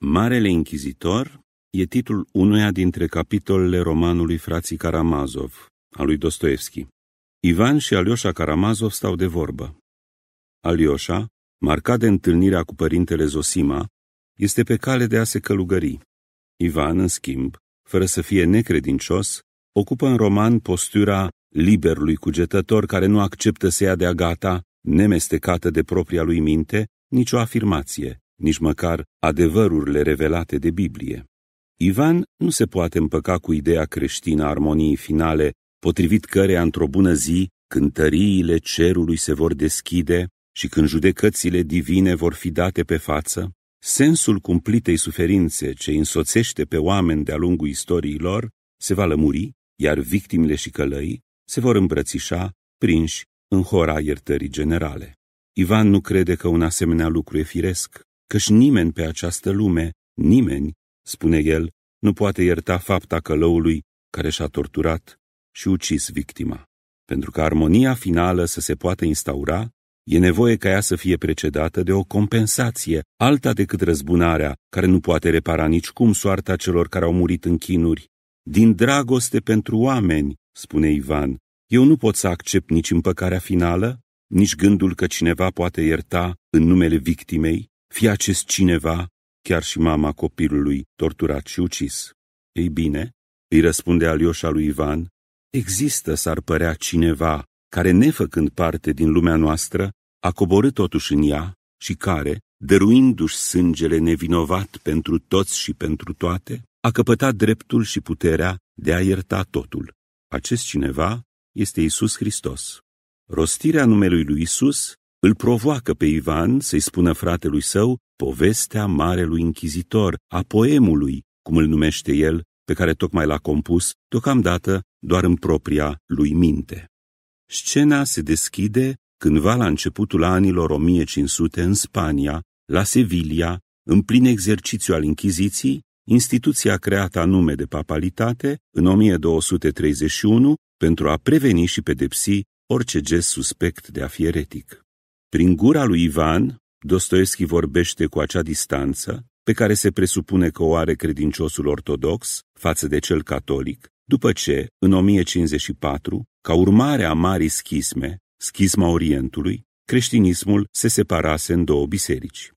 Marele Inchizitor e titlul unuia dintre capitolele romanului Frații Karamazov, al lui Dostoevski. Ivan și Alioșa Karamazov stau de vorbă. Alioșa, marcat de întâlnirea cu părintele Zosima, este pe cale de a se călugări. Ivan, în schimb, fără să fie necredincios, ocupă în roman postura liberului cugetător care nu acceptă să ia de-a gata, nemestecată de propria lui minte, nicio afirmație, nici măcar adevărurile revelate de Biblie. Ivan nu se poate împăca cu ideea creștină a armoniei finale, potrivit căreia într-o bună zi cântăriile cerului se vor deschide și când judecățile divine vor fi date pe față, sensul cumplitei suferințe ce însoțește pe oameni de-a lungul istoriilor se va lămuri, iar victimele și călăii se vor îmbrățișa, prinși în hora iertării generale. Ivan nu crede că un asemenea lucru e firesc, căci nimeni pe această lume, nimeni, spune el, nu poate ierta fapta călăului care și-a torturat și ucis victima. Pentru că armonia finală să se poată instaura, e nevoie ca ea să fie precedată de o compensație, alta decât răzbunarea, care nu poate repara nicicum soarta celor care au murit în chinuri. Din dragoste pentru oameni, spune Ivan, eu nu pot să accept nici împăcarea finală, nici gândul că cineva poate ierta în numele victimei, fie acest cineva, chiar și mama copilului torturat și ucis. Ei bine, îi răspunde Alioșa lui Ivan, există, s-ar părea, cineva care, nefăcând parte din lumea noastră, a coborât totuși în ea și care, dăruindu-și sângele nevinovat pentru toți și pentru toate, a căpătat dreptul și puterea de a ierta totul. Acest cineva este Isus Hristos. Rostirea numelui lui Isus îl provoacă pe Ivan să-i spună fratelui său povestea Marelui Inchizitor, a poemului, cum îl numește el, pe care tocmai l-a compus, deocamdată doar în propria lui minte. Scena se deschide cândva la începutul anilor 1500 în Spania, la Sevilla, în plin exercițiu al Inchiziției, instituția creată anume de papalitate în 1231 pentru a preveni și pedepsi orice gest suspect de a fi eretic. Prin gura lui Ivan, Dostoevski vorbește cu acea distanță pe care se presupune că o are credinciosul ortodox față de cel catolic, după ce, în 1054, ca urmare a marii schisme, schisma Orientului, creștinismul se separase în două biserici.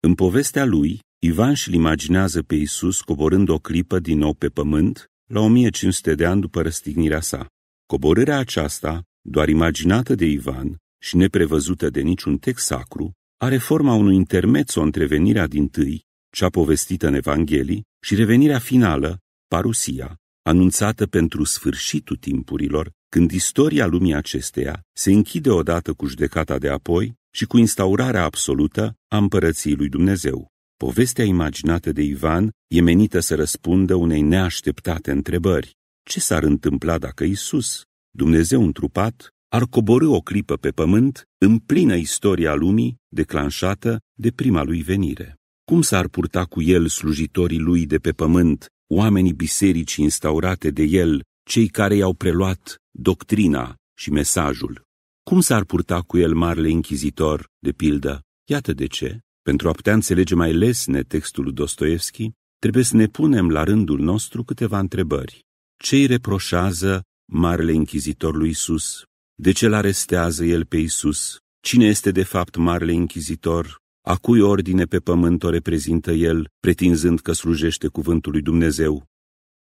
În povestea lui, Ivan și-l imaginează pe Isus coborând o clipă din nou pe pământ la 1500 de ani după răstignirea sa. Coborârea aceasta, doar imaginată de Ivan și neprevăzută de niciun text sacru, are forma unui intermezzo între venirea din tâi, cea povestită în Evanghelii, și revenirea finală, parusia, anunțată pentru sfârșitul timpurilor, când istoria lumii acesteia se închide odată cu judecata de apoi și cu instaurarea absolută a împărăției lui Dumnezeu. Povestea imaginată de Ivan e menită să răspundă unei neașteptate întrebări. Ce s-ar întâmpla dacă Isus, Dumnezeu întrupat, ar coborâ o clipă pe pământ în plină istoria lumii declanșată de prima lui venire? Cum s-ar purta cu el slujitorii lui de pe pământ, oamenii bisericii instaurate de el, cei care i-au preluat doctrina și mesajul? Cum s-ar purta cu el marele inchizitor, de pildă? Iată de ce. Pentru a putea înțelege mai lesne textul lui Dostoevski, trebuie să ne punem la rândul nostru câteva întrebări. Ce-i reproșează Marele Inchizitor lui Isus? De ce-l arestează el pe Isus? Cine este de fapt Marele Inchizitor? A cui ordine pe pământ o reprezintă el, pretinzând că slujește cuvântul lui Dumnezeu?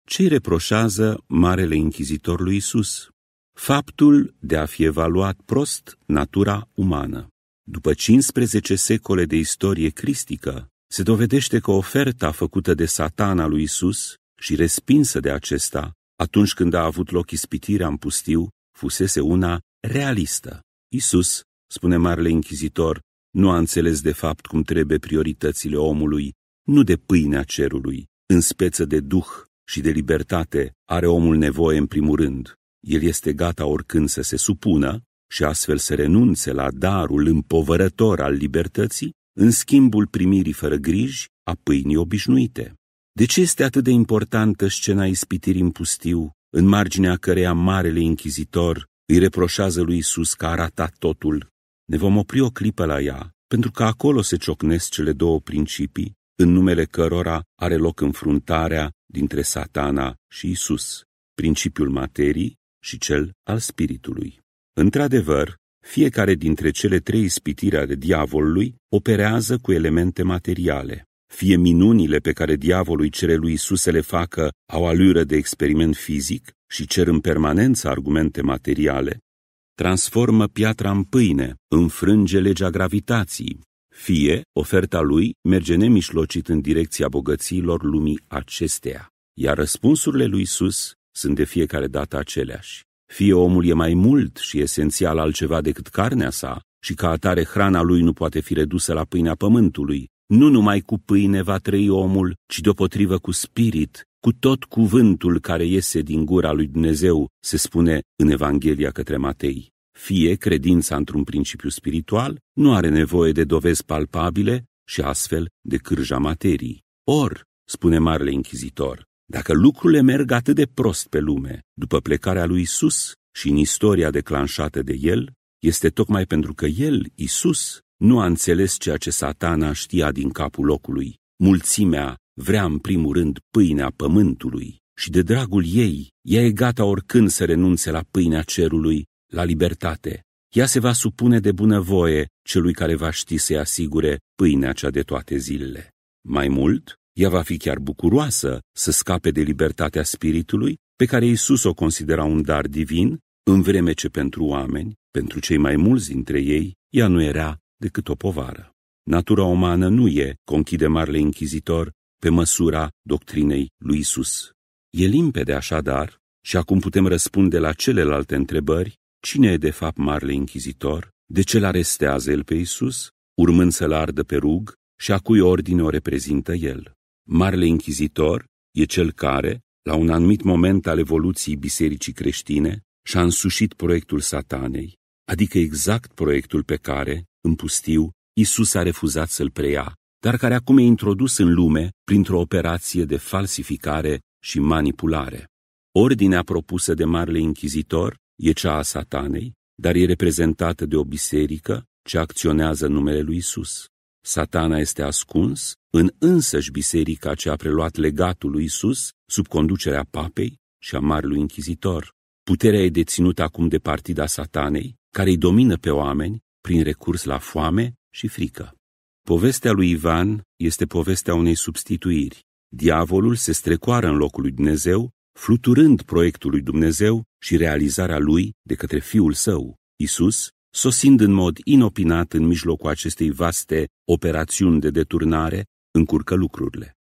Ce-i reproșează Marele Inchizitor lui Isus? Faptul de a fi evaluat prost natura umană. După 15 secole de istorie cristică, se dovedește că oferta făcută de satana lui Isus și respinsă de acesta, atunci când a avut loc ispitirea în pustiu, fusese una realistă. Isus, spune Marele Inchizitor, nu a înțeles de fapt cum trebuie prioritățile omului, nu de pâinea cerului, în speță de duh și de libertate are omul nevoie în primul rând. El este gata oricând să se supună și astfel să renunțe la darul împovărător al libertății în schimbul primirii fără griji a pâinii obișnuite. De ce este atât de importantă scena ispitirii în pustiu, în marginea căreia Marele Inchizitor îi reproșează lui Isus că a ratat totul? Ne vom opri o clipă la ea, pentru că acolo se ciocnesc cele două principii în numele cărora are loc înfruntarea dintre satana și Isus, principiul materii și cel al spiritului. Într-adevăr, fiecare dintre cele trei ispitiri ale diavolului operează cu elemente materiale. Fie minunile pe care diavolul cere lui Isus să le facă au alură de experiment fizic și cer în permanență argumente materiale, transformă piatra în pâine, înfrânge legea gravitației, fie oferta lui merge nemișlocit în direcția bogățiilor lumii acesteia, iar răspunsurile lui Isus sunt de fiecare dată aceleași. Fie omul e mai mult și esențial altceva decât carnea sa, și ca atare hrana lui nu poate fi redusă la pâinea pământului, nu numai cu pâine va trăi omul, ci deopotrivă cu spirit, cu tot cuvântul care iese din gura lui Dumnezeu, se spune în Evanghelia către Matei. Fie credința într-un principiu spiritual nu are nevoie de dovezi palpabile și astfel de cârja materii. Or, spune Marele Inchizitor, dacă lucrurile merg atât de prost pe lume, după plecarea lui Isus și în istoria declanșată de el, este tocmai pentru că el, Isus, nu a înțeles ceea ce satana știa din capul locului. Mulțimea vrea în primul rând pâinea pământului și de dragul ei, ea e gata oricând să renunțe la pâinea cerului, la libertate. Ea se va supune de bunăvoie celui care va ști să-i asigure pâinea cea de toate zilele. Mai mult, ea va fi chiar bucuroasă să scape de libertatea spiritului, pe care Iisus o considera un dar divin, în vreme ce pentru oameni, pentru cei mai mulți dintre ei, ea nu era decât o povară. Natura umană nu e, conchide Marele Inchizitor, pe măsura doctrinei lui Isus. E limpede așadar, și acum putem răspunde la celelalte întrebări, cine e de fapt Marele Inchizitor, de ce l-arestează el pe Isus, urmând să-l ardă pe rug și a cui ordine o reprezintă el. Marele Inchizitor e cel care, la un anumit moment al evoluției bisericii creștine, și-a însușit proiectul satanei, adică exact proiectul pe care, în pustiu, Isus a refuzat să-l preia, dar care acum e introdus în lume printr-o operație de falsificare și manipulare. Ordinea propusă de Marele Inchizitor e cea a satanei, dar e reprezentată de o biserică ce acționează în numele lui Isus. Satana este ascuns în însăși biserica ce a preluat legatul lui Isus sub conducerea papei și a Marelui Inchizitor. Puterea e deținută acum de partida satanei, care îi domină pe oameni prin recurs la foame și frică. Povestea lui Ivan este povestea unei substituiri. Diavolul se strecoară în locul lui Dumnezeu, fluturând proiectul lui Dumnezeu și realizarea lui de către Fiul Său, Isus, sosind în mod inopinat în mijlocul acestei vaste operațiuni de deturnare, încurcă lucrurile.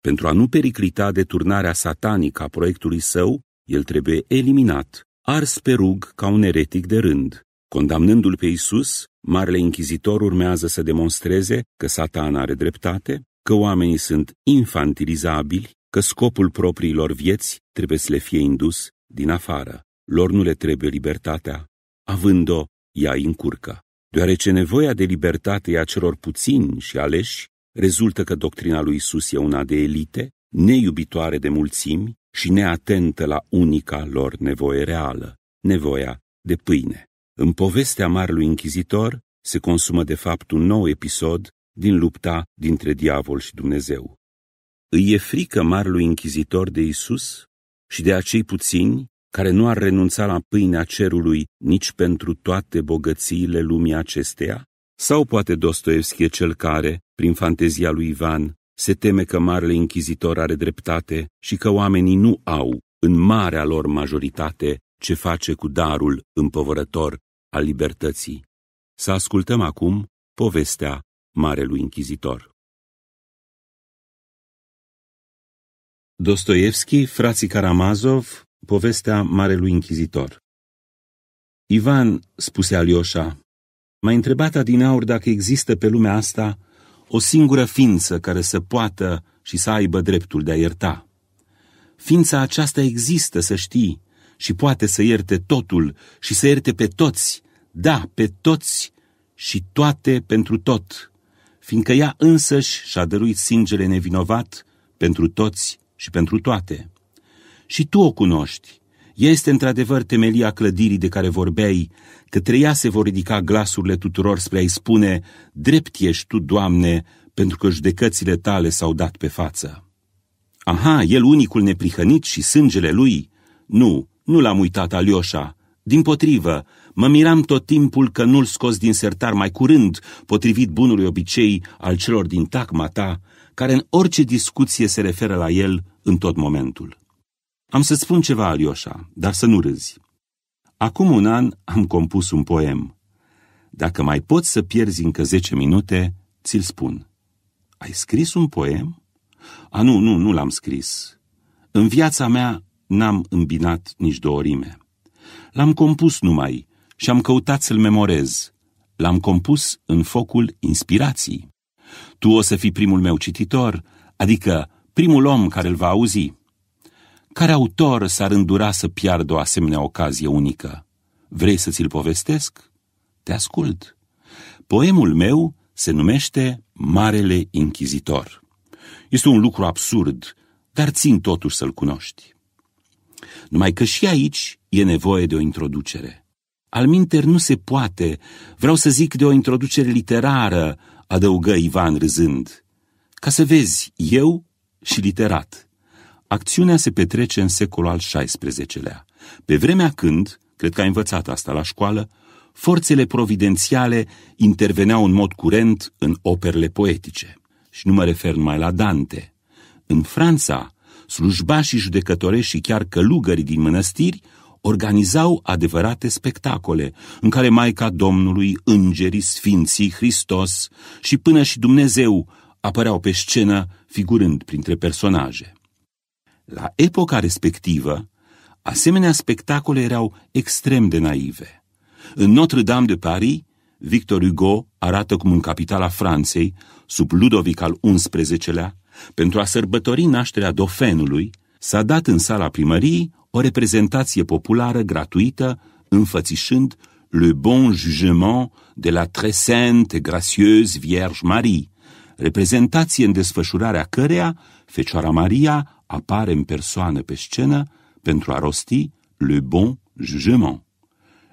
Pentru a nu periclita deturnarea satanică a proiectului său, el trebuie eliminat, ars pe rug ca un eretic de rând. Condamnându-l pe Isus, Marele Inchizitor urmează să demonstreze că satana are dreptate, că oamenii sunt infantilizabili, că scopul propriilor vieți trebuie să le fie indus din afară. Lor nu le trebuie libertatea, având-o, ea îi încurcă. Deoarece nevoia de libertate e a celor puțini și aleși, rezultă că doctrina lui Isus e una de elite, neiubitoare de mulțimi și neatentă la unica lor nevoie reală, nevoia de pâine. În povestea Marului Inchizitor se consumă de fapt un nou episod din lupta dintre diavol și Dumnezeu. Îi e frică Marului Inchizitor de Isus și de acei puțini care nu ar renunța la pâinea cerului nici pentru toate bogățiile lumii acesteia? Sau poate Dostoevski e cel care, prin fantezia lui Ivan, se teme că Marele Inchizitor are dreptate și că oamenii nu au, în marea lor majoritate, ce face cu darul împovărător al libertății. Să ascultăm acum povestea Marelui Inchizitor. Dostoevski, frații Karamazov, povestea Marelui Inchizitor Ivan, spuse Alioșa, m-a întrebat adineaur dacă există pe lumea asta o singură ființă care să poată și să aibă dreptul de a ierta. Ființa aceasta există, să știi, și poate să ierte totul și să ierte pe toți, da, pe toți și toate pentru tot, fiindcă ea însăși și-a dăruit sângele nevinovat pentru toți și pentru toate. Și tu o cunoști. Ea este într-adevăr temelia clădirii de care vorbeai, către ea se vor ridica glasurile tuturor spre a-i spune, drept ești tu, Doamne, pentru că judecățile tale s-au dat pe față. Aha, el unicul neprihănit și sângele lui? Nu, nu l-am uitat, Alioșa. Din potrivă, mă miram tot timpul că nu-l scos din sertar mai curând, potrivit bunului obicei al celor din tacma ta, care în orice discuție se referă la el în tot momentul. Am să spun ceva, Alioșa, dar să nu râzi. Acum un an am compus un poem. Dacă mai poți să pierzi încă zece minute, ți-l spun. Ai scris un poem? A, nu, nu, nu l-am scris. În viața mea n-am îmbinat nici două rime. L-am compus numai și am căutat să-l memorez. L-am compus în focul inspirației. Tu o să fii primul meu cititor, adică primul om care îl va auzi. Care autor s-ar îndura să piardă o asemenea ocazie unică? Vrei să ți-l povestesc? Te ascult. Poemul meu se numește Marele Inchizitor. Este un lucru absurd, dar țin totuși să-l cunoști. Numai că și aici e nevoie de o introducere. Alminter nu se poate, vreau să zic de o introducere literară, adăugă Ivan râzând. Ca să vezi, eu și literat. Acțiunea se petrece în secolul al XVI-lea, pe vremea când, cred că ai învățat asta la școală, forțele providențiale interveneau în mod curent în operele poetice. Și nu mă refer numai la Dante. În Franța, slujbașii judecătorești și chiar călugării din mănăstiri organizau adevărate spectacole în care Maica Domnului, îngerii, sfinții, Hristos și până și Dumnezeu apăreau pe scenă figurând printre personaje. La epoca respectivă, asemenea spectacole erau extrem de naive. În Notre-Dame de Paris, Victor Hugo arată cum în capitala Franței, sub Ludovic al XI-lea, pentru a sărbători nașterea dofenului, s-a dat în sala primăriei o reprezentație populară gratuită înfățișând Le bon jugement de la très sainte et gracieuse Vierge Marie, reprezentație în desfășurarea căreia Fecioara Maria apare în persoană pe scenă pentru a rosti Le bon jugement.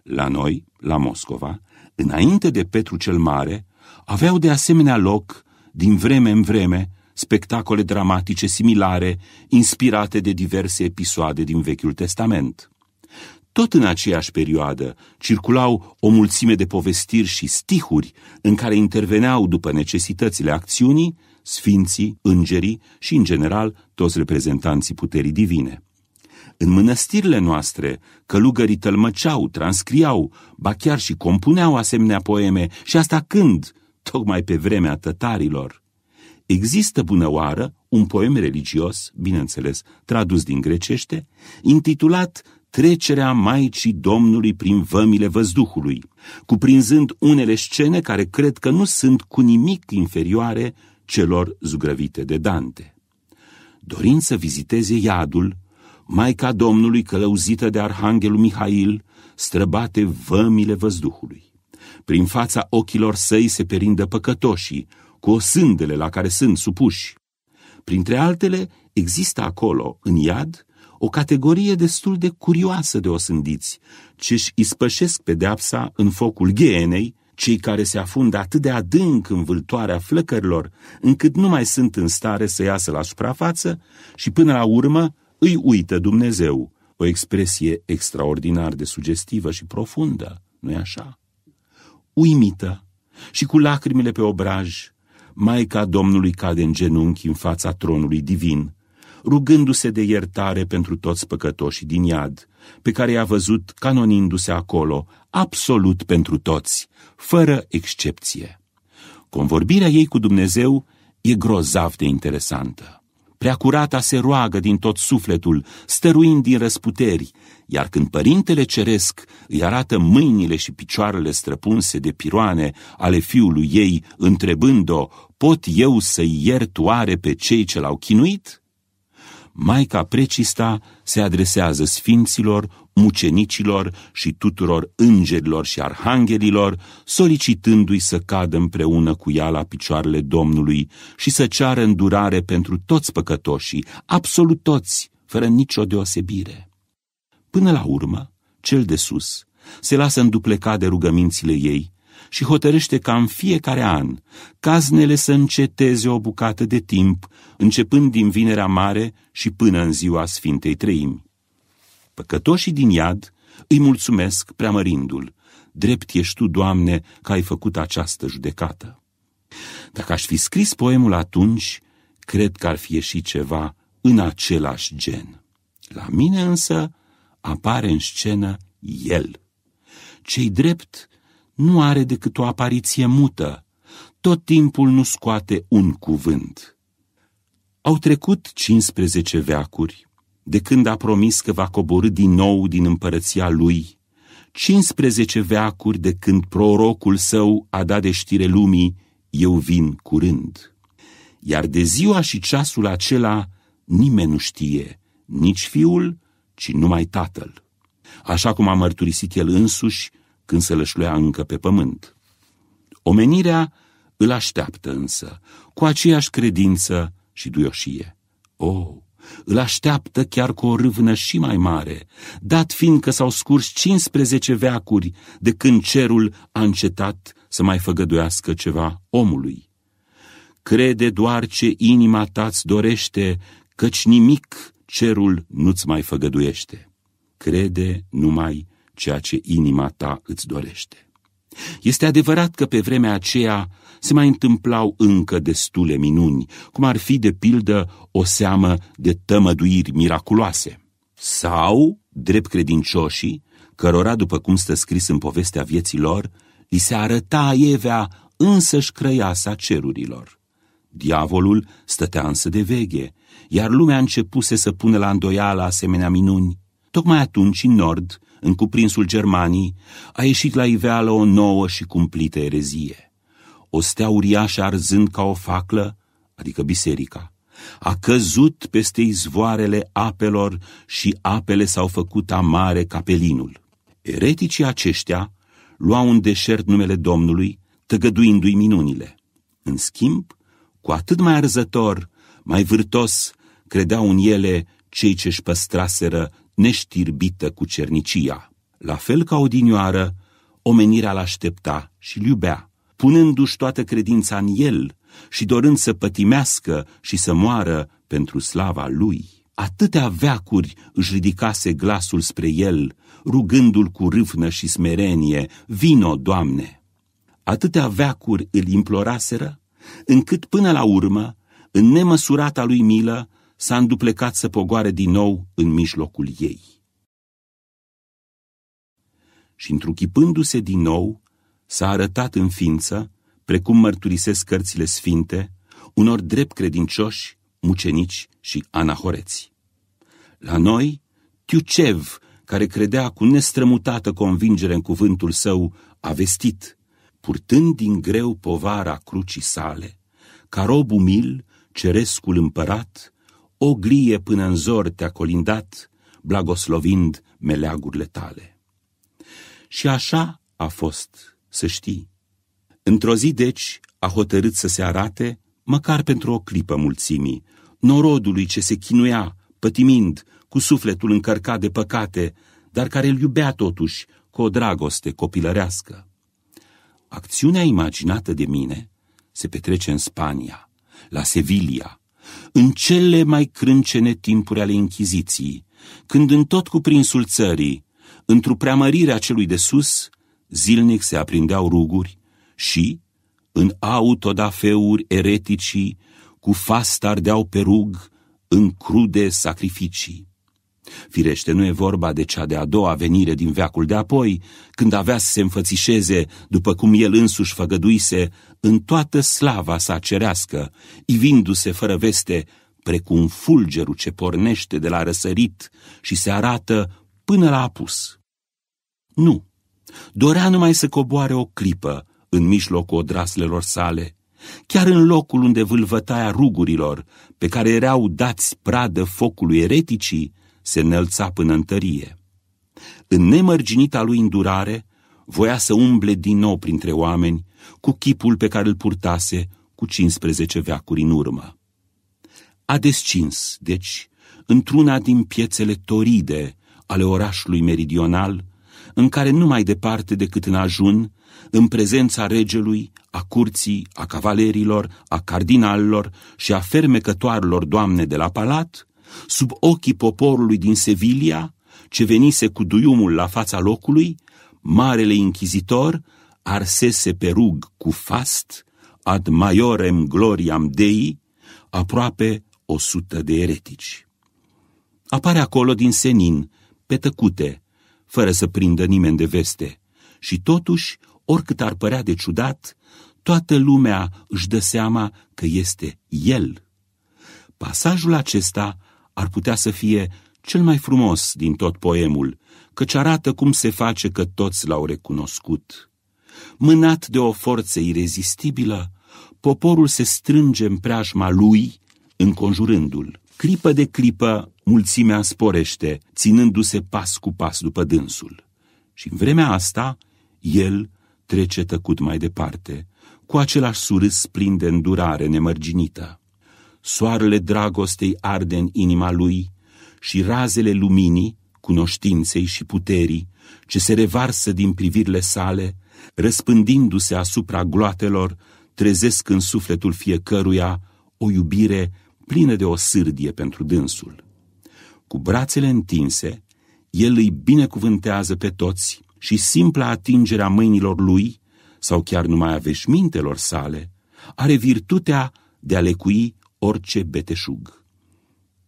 La noi, la Moscova, înainte de Petru cel Mare, aveau de asemenea loc, din vreme în vreme, spectacole dramatice similare, inspirate de diverse episoade din Vechiul Testament. Tot în aceeași perioadă circulau o mulțime de povestiri și stihuri în care interveneau după necesitățile acțiunii sfinții, îngerii și, în general, toți reprezentanții puterii divine. În mănăstirile noastre, călugării tălmăceau, transcriau, ba chiar și compuneau asemenea poeme, și asta când? Tocmai pe vremea tătarilor. Există bunăoară un poem religios, bineînțeles, tradus din grecește, intitulat Trecerea Maicii Domnului prin vămile văzduhului, cuprinzând unele scene care cred că nu sunt cu nimic inferioare celor zugrăvite de Dante. Dorind să viziteze iadul, Maica Domnului călăuzită de Arhanghelul Mihail străbate vămile văzduhului. Prin fața ochilor săi se perindă păcătoșii, cu osândele la care sunt supuși. Printre altele, există acolo, în iad, o categorie destul de curioasă de osândiți, ce își ispășesc pedeapsa în focul ghenei, cei care se afundă atât de adânc în vâltoarea flăcărilor, încât nu mai sunt în stare să iasă la suprafață și până la urmă îi uită Dumnezeu, o expresie extraordinar de sugestivă și profundă, nu-i așa? Uimită și cu lacrimile pe obraj, Maica Domnului cade în genunchi în fața tronului divin, rugându-se de iertare pentru toți păcătoșii din iad, pe care i-a văzut canonindu-se acolo, absolut pentru toți, fără excepție. Convorbirea ei cu Dumnezeu e grozav de interesantă. Preacurata se roagă din tot sufletul, stăruind din răsputeri, iar când Părintele Ceresc îi arată mâinile și picioarele străpunse de piroane ale fiului ei, întrebând-o, pot eu să-i iert oare pe cei ce l-au chinuit? Maica Precista se adresează sfinților, mucenicilor și tuturor îngerilor și arhanghelilor, solicitându-i să cadă împreună cu ea la picioarele Domnului și să ceară îndurare pentru toți păcătoșii, absolut toți, fără nicio deosebire. Până la urmă, cel de sus se lasă îndupleca de rugămințile ei și hotărăște ca în fiecare an caznele să înceteze o bucată de timp, începând din Vinerea Mare și până în ziua Sfintei Treimi. Păcătoșii din iad îi mulțumesc preamărindu-l. Drept ești tu, Doamne, că ai făcut această judecată. Dacă aș fi scris poemul atunci, cred că ar fi ieșit ceva în același gen. La mine însă apare în scenă el. Cei drept nu are decât o apariție mută, tot timpul nu scoate un cuvânt. Au trecut 15 veacuri de când a promis că va coborâ din nou din împărăția lui, 15 veacuri de când prorocul său a dat de știre lumii, eu vin curând. Iar de ziua și ceasul acela nimeni nu știe, nici fiul, ci numai tatăl. Așa cum a mărturisit el însuși când se lășluia încă pe pământ. Omenirea îl așteaptă însă, cu aceeași credință și duioșie. O, oh, îl așteaptă chiar cu o râvnă și mai mare, dat fiind că s-au scurs 15 veacuri de când cerul a încetat să mai făgăduiască ceva omului. Crede doar ce inima ta-ți dorește, căci nimic cerul nu-ți mai făgăduiește. Crede numai ceea ce inima ta îți dorește. Este adevărat că pe vremea aceea se mai întâmplau încă destule minuni, cum ar fi de pildă o seamă de tămăduiri miraculoase. Sau, drept credincioșii, cărora, după cum stă scris în povestea vieții lor, li se arăta Evea însăși crăiasa cerurilor. Diavolul stătea însă de veghe, iar lumea începuse să pună la îndoială asemenea minuni. Tocmai atunci, în nord, în cuprinsul Germanii, a ieșit la iveală o nouă și cumplită erezie. O stea uriașă arzând ca o faclă, adică biserica, a căzut peste izvoarele apelor și apele s-au făcut amare ca pelinul. Ereticii aceștia luau în deșert numele Domnului, tăgăduindu-i minunile. În schimb, cu atât mai arzător, mai vârtos, credeau în ele cei ce-și păstraseră neștirbită cu cernicia. La fel ca odinioară, omenirea l-aștepta și-l iubea, punându-și toată credința în el și dorând să pătimească și să moară pentru slava lui. Atâtea veacuri își ridicase glasul spre el, rugându-l cu râvnă și smerenie, vino, Doamne! Atâtea veacuri îl imploraseră, încât până la urmă, în nemăsurata lui milă, s-a înduplecat să pogoare din nou în mijlocul ei. Și întruchipându-se din nou, s-a arătat în ființă, precum mărturisesc cărțile sfinte, unor drept credincioși, mucenici și anahoreți. La noi, Tiucev, care credea cu nestrămutată convingere în cuvântul său, a vestit, purtând din greu povara crucii sale, ca rob umil, cerescul împărat, o glie până în zor te-a colindat, blagoslovind meleagurile tale. Și așa a fost, să știi. Într-o zi, deci, a hotărât să se arate, măcar pentru o clipă mulțimii, norodului ce se chinuia, pătimind, cu sufletul încărcat de păcate, dar care îl iubea totuși cu o dragoste copilărească. Acțiunea imaginată de mine se petrece în Spania, la Sevilla, în cele mai crâncene timpuri ale Inchiziției, când în tot cuprinsul țării, într-o preamărire a celui de sus, zilnic se aprindeau ruguri și, în autodafeuri ereticii, cu fast ardeau pe rug în crude sacrificii. Firește, nu e vorba de cea de-a doua venire din veacul de apoi, când avea să se înfățișeze, după cum el însuși făgăduise, în toată slava sa cerească, ivindu-se fără veste, precum fulgerul ce pornește de la răsărit și se arată până la apus. Nu, dorea numai să coboare o clipă în mijlocul odraslelor sale, chiar în locul unde vâlvătaia rugurilor, pe care erau dați pradă focului ereticii, se înălța până în tărie. În nemărginita lui îndurare, voia să umble din nou printre oameni cu chipul pe care îl purtase cu 15 veacuri în urmă. A descins, deci, într-una din piețele toride ale orașului meridional, în care nu mai departe decât în ajun în prezența regelui, a curții, a cavalerilor, a cardinalilor și a fermecătoarelor doamne de la palat, sub ochii poporului din Sevilla, ce venise cu duiumul la fața locului, marele inchizitor arsese pe rug cu fast, ad maiorem gloriam Dei, aproape o sută de eretici. Apare acolo din senin, pe tăcute, fără să prindă nimeni de veste, și totuși, oricât ar părea de ciudat, toată lumea își dă seama că este el. Pasajul acesta ar putea să fie cel mai frumos din tot poemul, căci arată cum se face că toți l-au recunoscut. Mânat de o forță irezistibilă, poporul se strânge în preajma lui, înconjurându-l. Clipă de clipă, mulțimea sporește, ținându-se pas cu pas după dânsul. Și în vremea asta, el trece tăcut mai departe, cu același surâs plin de îndurare nemărginită. Soarele dragostei arde în inima lui și razele luminii, cunoștinței și puterii, ce se revarsă din privirile sale, răspândindu-se asupra gloatelor, trezesc în sufletul fiecăruia o iubire plină de o sârdie pentru dânsul. Cu brațele întinse, el îi binecuvântează pe toți și simpla atingerea mâinilor lui, sau chiar numai a veșmintelor sale, are virtutea de a lecui orice beteșug.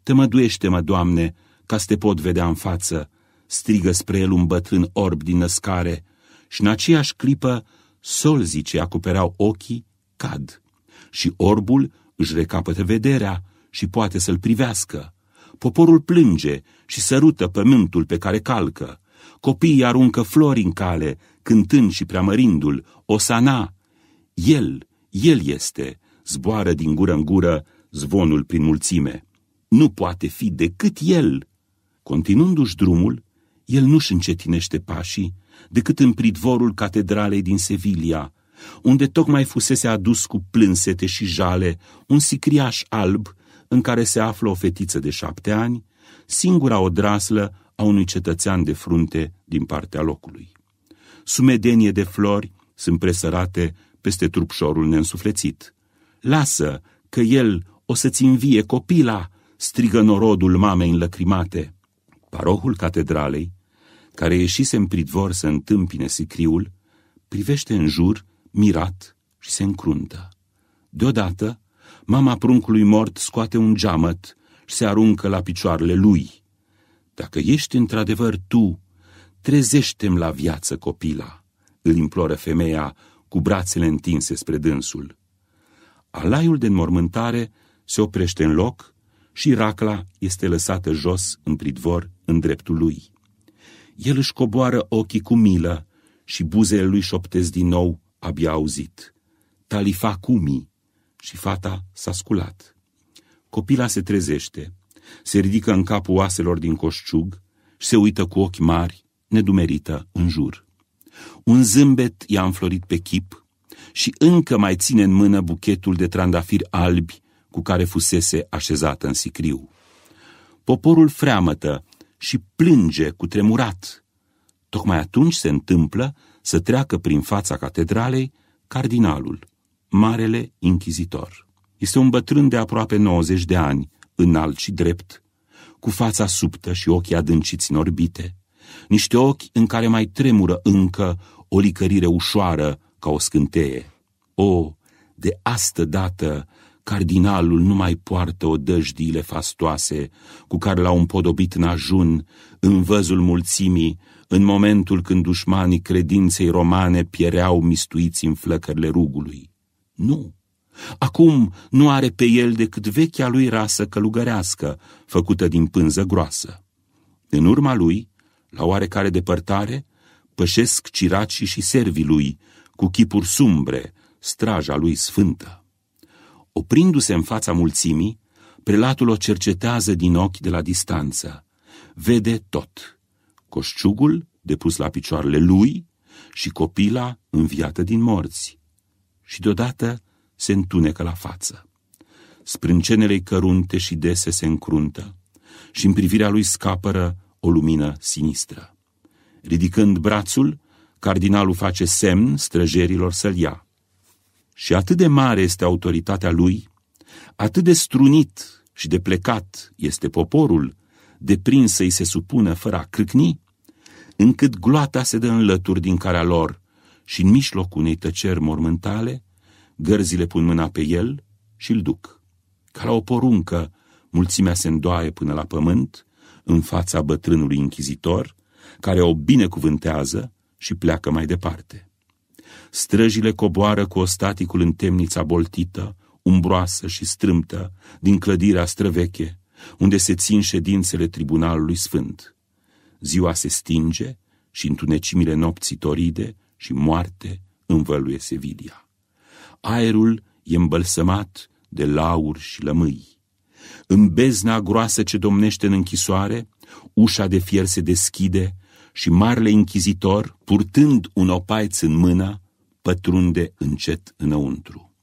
Tămăduiește-mă, Doamne, ca să te pot vedea în față, strigă spre el un bătrân orb din născare, și în aceeași clipă solzii ce acopereau ochii cad, și orbul își recapătă vederea și poate să-l privească. Poporul plânge și sărută pământul pe care calcă. Copiii aruncă flori în cale, cântând și preamărindu-l, Osana. El, el este, zboară din gură în gură zvonul prin mulțime. Nu poate fi decât el. Continuându-și drumul, el nu-și încetinește pașii decât în pridvorul catedralei din Sevilla, unde tocmai fusese adus cu plânsete și jale un sicriaș alb în care se află o fetiță de șapte ani, singura odraslă a unui cetățean de frunte din partea locului. Sumedenie de flori sunt presărate peste trupșorul neînsuflețit. Lasă că el o să-ți învie copila, strigă norodul mamei înlăcrimate. Parohul catedralei, care ieșise în pridvor să întâmpine sicriul, privește în jur, mirat și se încruntă. Deodată, mama pruncului mort scoate un geamăt și se aruncă la picioarele lui. Dacă ești într-adevăr tu, trezește-mi la viață copila, îl imploră femeia cu brațele întinse spre dânsul. Alaiul de înmormântare se oprește în loc și racla este lăsată jos în pridvor în dreptul lui. El își coboară ochii cu milă și buzele lui șoptez din nou, abia auzit. Talifa cumi și fata s-a sculat. Copila se trezește, se ridică în capul oaselor din coșciug și se uită cu ochi mari, nedumerită, în jur. Un zâmbet i-a înflorit pe chip și încă mai ține în mână buchetul de trandafiri albi cu care fusese așezată în sicriu. Poporul freamătă și plânge cu tremurat. Tocmai atunci se întâmplă să treacă prin fața catedralei cardinalul, marele inchizitor. Este un bătrân de aproape 90 de ani, înalt și drept, cu fața subtă și ochii adânciți în orbite, niște ochi în care mai tremură încă o licărire ușoară ca o scânteie. O, de astă dată, cardinalul nu mai poartă o dăjdiile fastoase cu care l-au împodobit în ajun, în văzul mulțimii, în momentul când dușmanii credinței romane piereau mistuiți în flăcările rugului. Nu! Acum nu are pe el decât vechea lui rasă călugărească, făcută din pânză groasă. În urma lui, la oarecare depărtare, pășesc ciracii și servii lui, cu chipuri sumbre, straja lui sfântă. Oprindu-se în fața mulțimii, prelatul o cercetează din ochi de la distanță. Vede tot. Coșciugul depus la picioarele lui și copila înviată din morți. Și deodată se întunecă la față. Sprâncenele cărunte și dese se încruntă și în privirea lui scapără o lumină sinistră. Ridicând brațul, cardinalul face semn străjerilor să-l ia. Și atât de mare este autoritatea lui, atât de strunit și de plecat este poporul, deprins să-i se supună fără a crâcni, încât gloata se dă în lături din care lor și în mijlocul unei tăceri mormântale, gărzile pun mâna pe el și îl duc. Ca la o poruncă, mulțimea se îndoaie până la pământ, în fața bătrânului închizitor, care o binecuvântează și pleacă mai departe. Străjile coboară cu ostaticul în temnița boltită, umbroasă și strâmtă, din clădirea străveche, unde se țin ședințele tribunalului sfânt. Ziua se stinge și întunecimile nopții toride și moarte învăluie Sevilia. Aerul e îmbălsămat de lauri și lămâi. În bezna groasă ce domnește în închisoare, ușa de fier se deschide și marele închizitor, purtând un opaiț în mână, pătrunde încet înăuntru.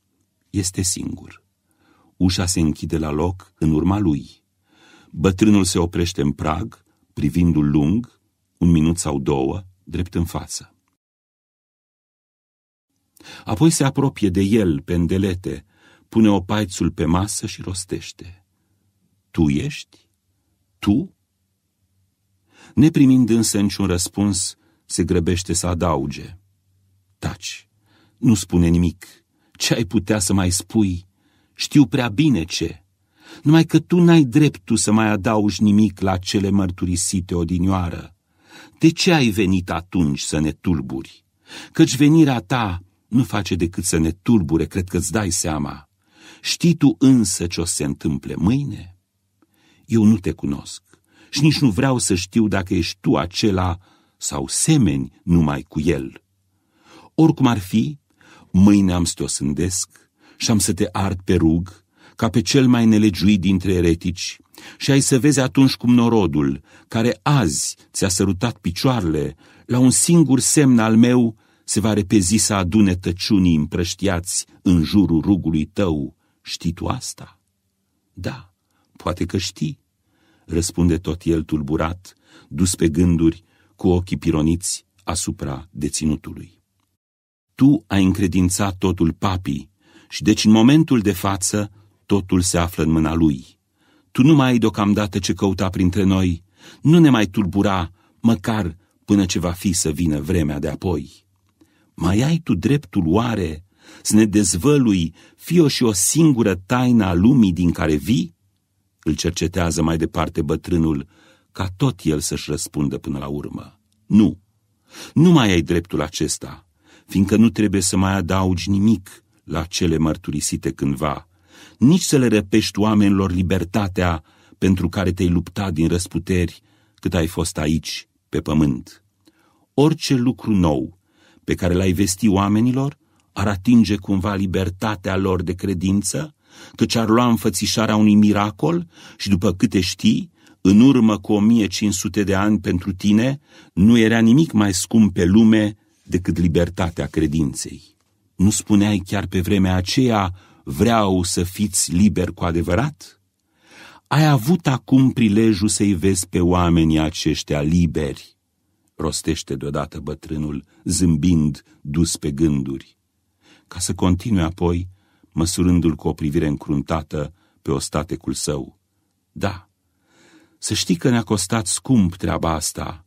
Este singur. Ușa se închide la loc în urma lui. Bătrânul se oprește în prag, privindu-l lung, un minut sau două, drept în față. Apoi se apropie de el, pendelete, pune opaițul pe masă și rostește. Tu ești? Tu? Neprimind însă niciun răspuns, se grăbește să adauge. Taci, nu spune nimic. Ce ai putea să mai spui? Știu prea bine ce. Numai că tu n-ai dreptul să mai adaugi nimic la cele mărturisite odinioară. De ce ai venit atunci să ne tulburi? Căci venirea ta nu face decât să ne tulbure, cred că-ți dai seama. Știi tu însă ce o se întâmple mâine? Eu nu te cunosc și nici nu vreau să știu dacă ești tu acela sau semeni numai cu el. Oricum ar fi, mâine am să te osândesc și am să te ard pe rug, ca pe cel mai nelegiuit dintre eretici, și ai să vezi atunci cum norodul, care azi ți-a sărutat picioarele, la un singur semn al meu, se va repezi să adune tăciunii împrăștiați în jurul rugului tău. Știi tu asta? Da, poate că știi răspunde tot el tulburat, dus pe gânduri, cu ochii pironiți asupra deținutului. Tu ai încredințat totul papii și deci în momentul de față totul se află în mâna lui. Tu nu mai ai deocamdată ce căuta printre noi, nu ne mai tulbura, măcar până ce va fi să vină vremea de apoi. Mai ai tu dreptul oare să ne dezvălui fie și o singură taină a lumii din care vii? Îl cercetează mai departe bătrânul, ca tot el să-și răspundă până la urmă. Nu, nu mai ai dreptul acesta, fiindcă nu trebuie să mai adaugi nimic la cele mărturisite cândva, nici să le răpești oamenilor libertatea pentru care te-ai luptat din răsputeri cât ai fost aici, pe pământ. Orice lucru nou pe care l-ai vesti oamenilor ar atinge cumva libertatea lor de credință căci ar lua înfățișarea unui miracol și după câte știi, în urmă cu 1500 de ani pentru tine, nu era nimic mai scump pe lume decât libertatea credinței. Nu spuneai chiar pe vremea aceea, vreau să fiți liber cu adevărat? Ai avut acum prilejul să-i vezi pe oamenii aceștia liberi, rostește deodată bătrânul, zâmbind, dus pe gânduri, ca să continue apoi măsurându-l cu o privire încruntată pe ostatecul său. Da, să știi că ne-a costat scump treaba asta,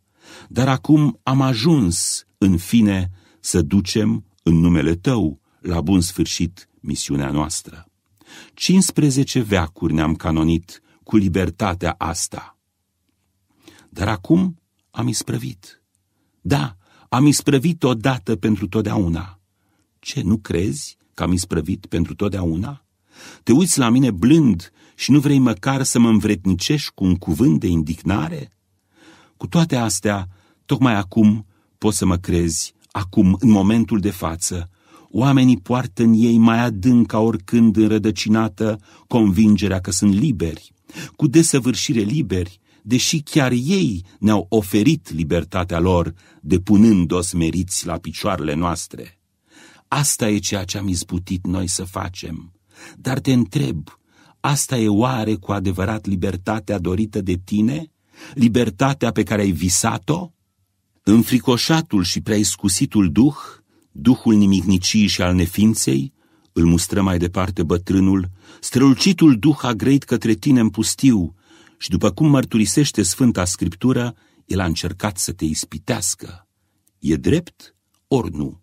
dar acum am ajuns, în fine, să ducem, în numele tău, la bun sfârșit misiunea noastră. 15 veacuri ne-am canonit cu libertatea asta. Dar acum am isprăvit. Da, am isprăvit odată pentru totdeauna. Ce, nu crezi că am isprăvit pentru totdeauna? Te uiți la mine blând și nu vrei măcar să mă învretnicești cu un cuvânt de indignare? Cu toate astea, tocmai acum poți să mă crezi, acum, în momentul de față, oamenii poartă în ei mai adânc ca oricând înrădăcinată convingerea că sunt liberi, cu desăvârșire liberi, deși chiar ei ne-au oferit libertatea lor, depunând-o smeriți la picioarele noastre. Asta e ceea ce am izbutit noi să facem. Dar te întreb, asta e oare cu adevărat libertatea dorită de tine? Libertatea pe care ai visat-o? Înfricoșatul și prea iscusitul duh, duhul nimicnicii și al neființei, îl mustră mai departe bătrânul, strălucitul duh a greit către tine în pustiu și după cum mărturisește Sfânta Scriptură, el a încercat să te ispitească. E drept ori nu?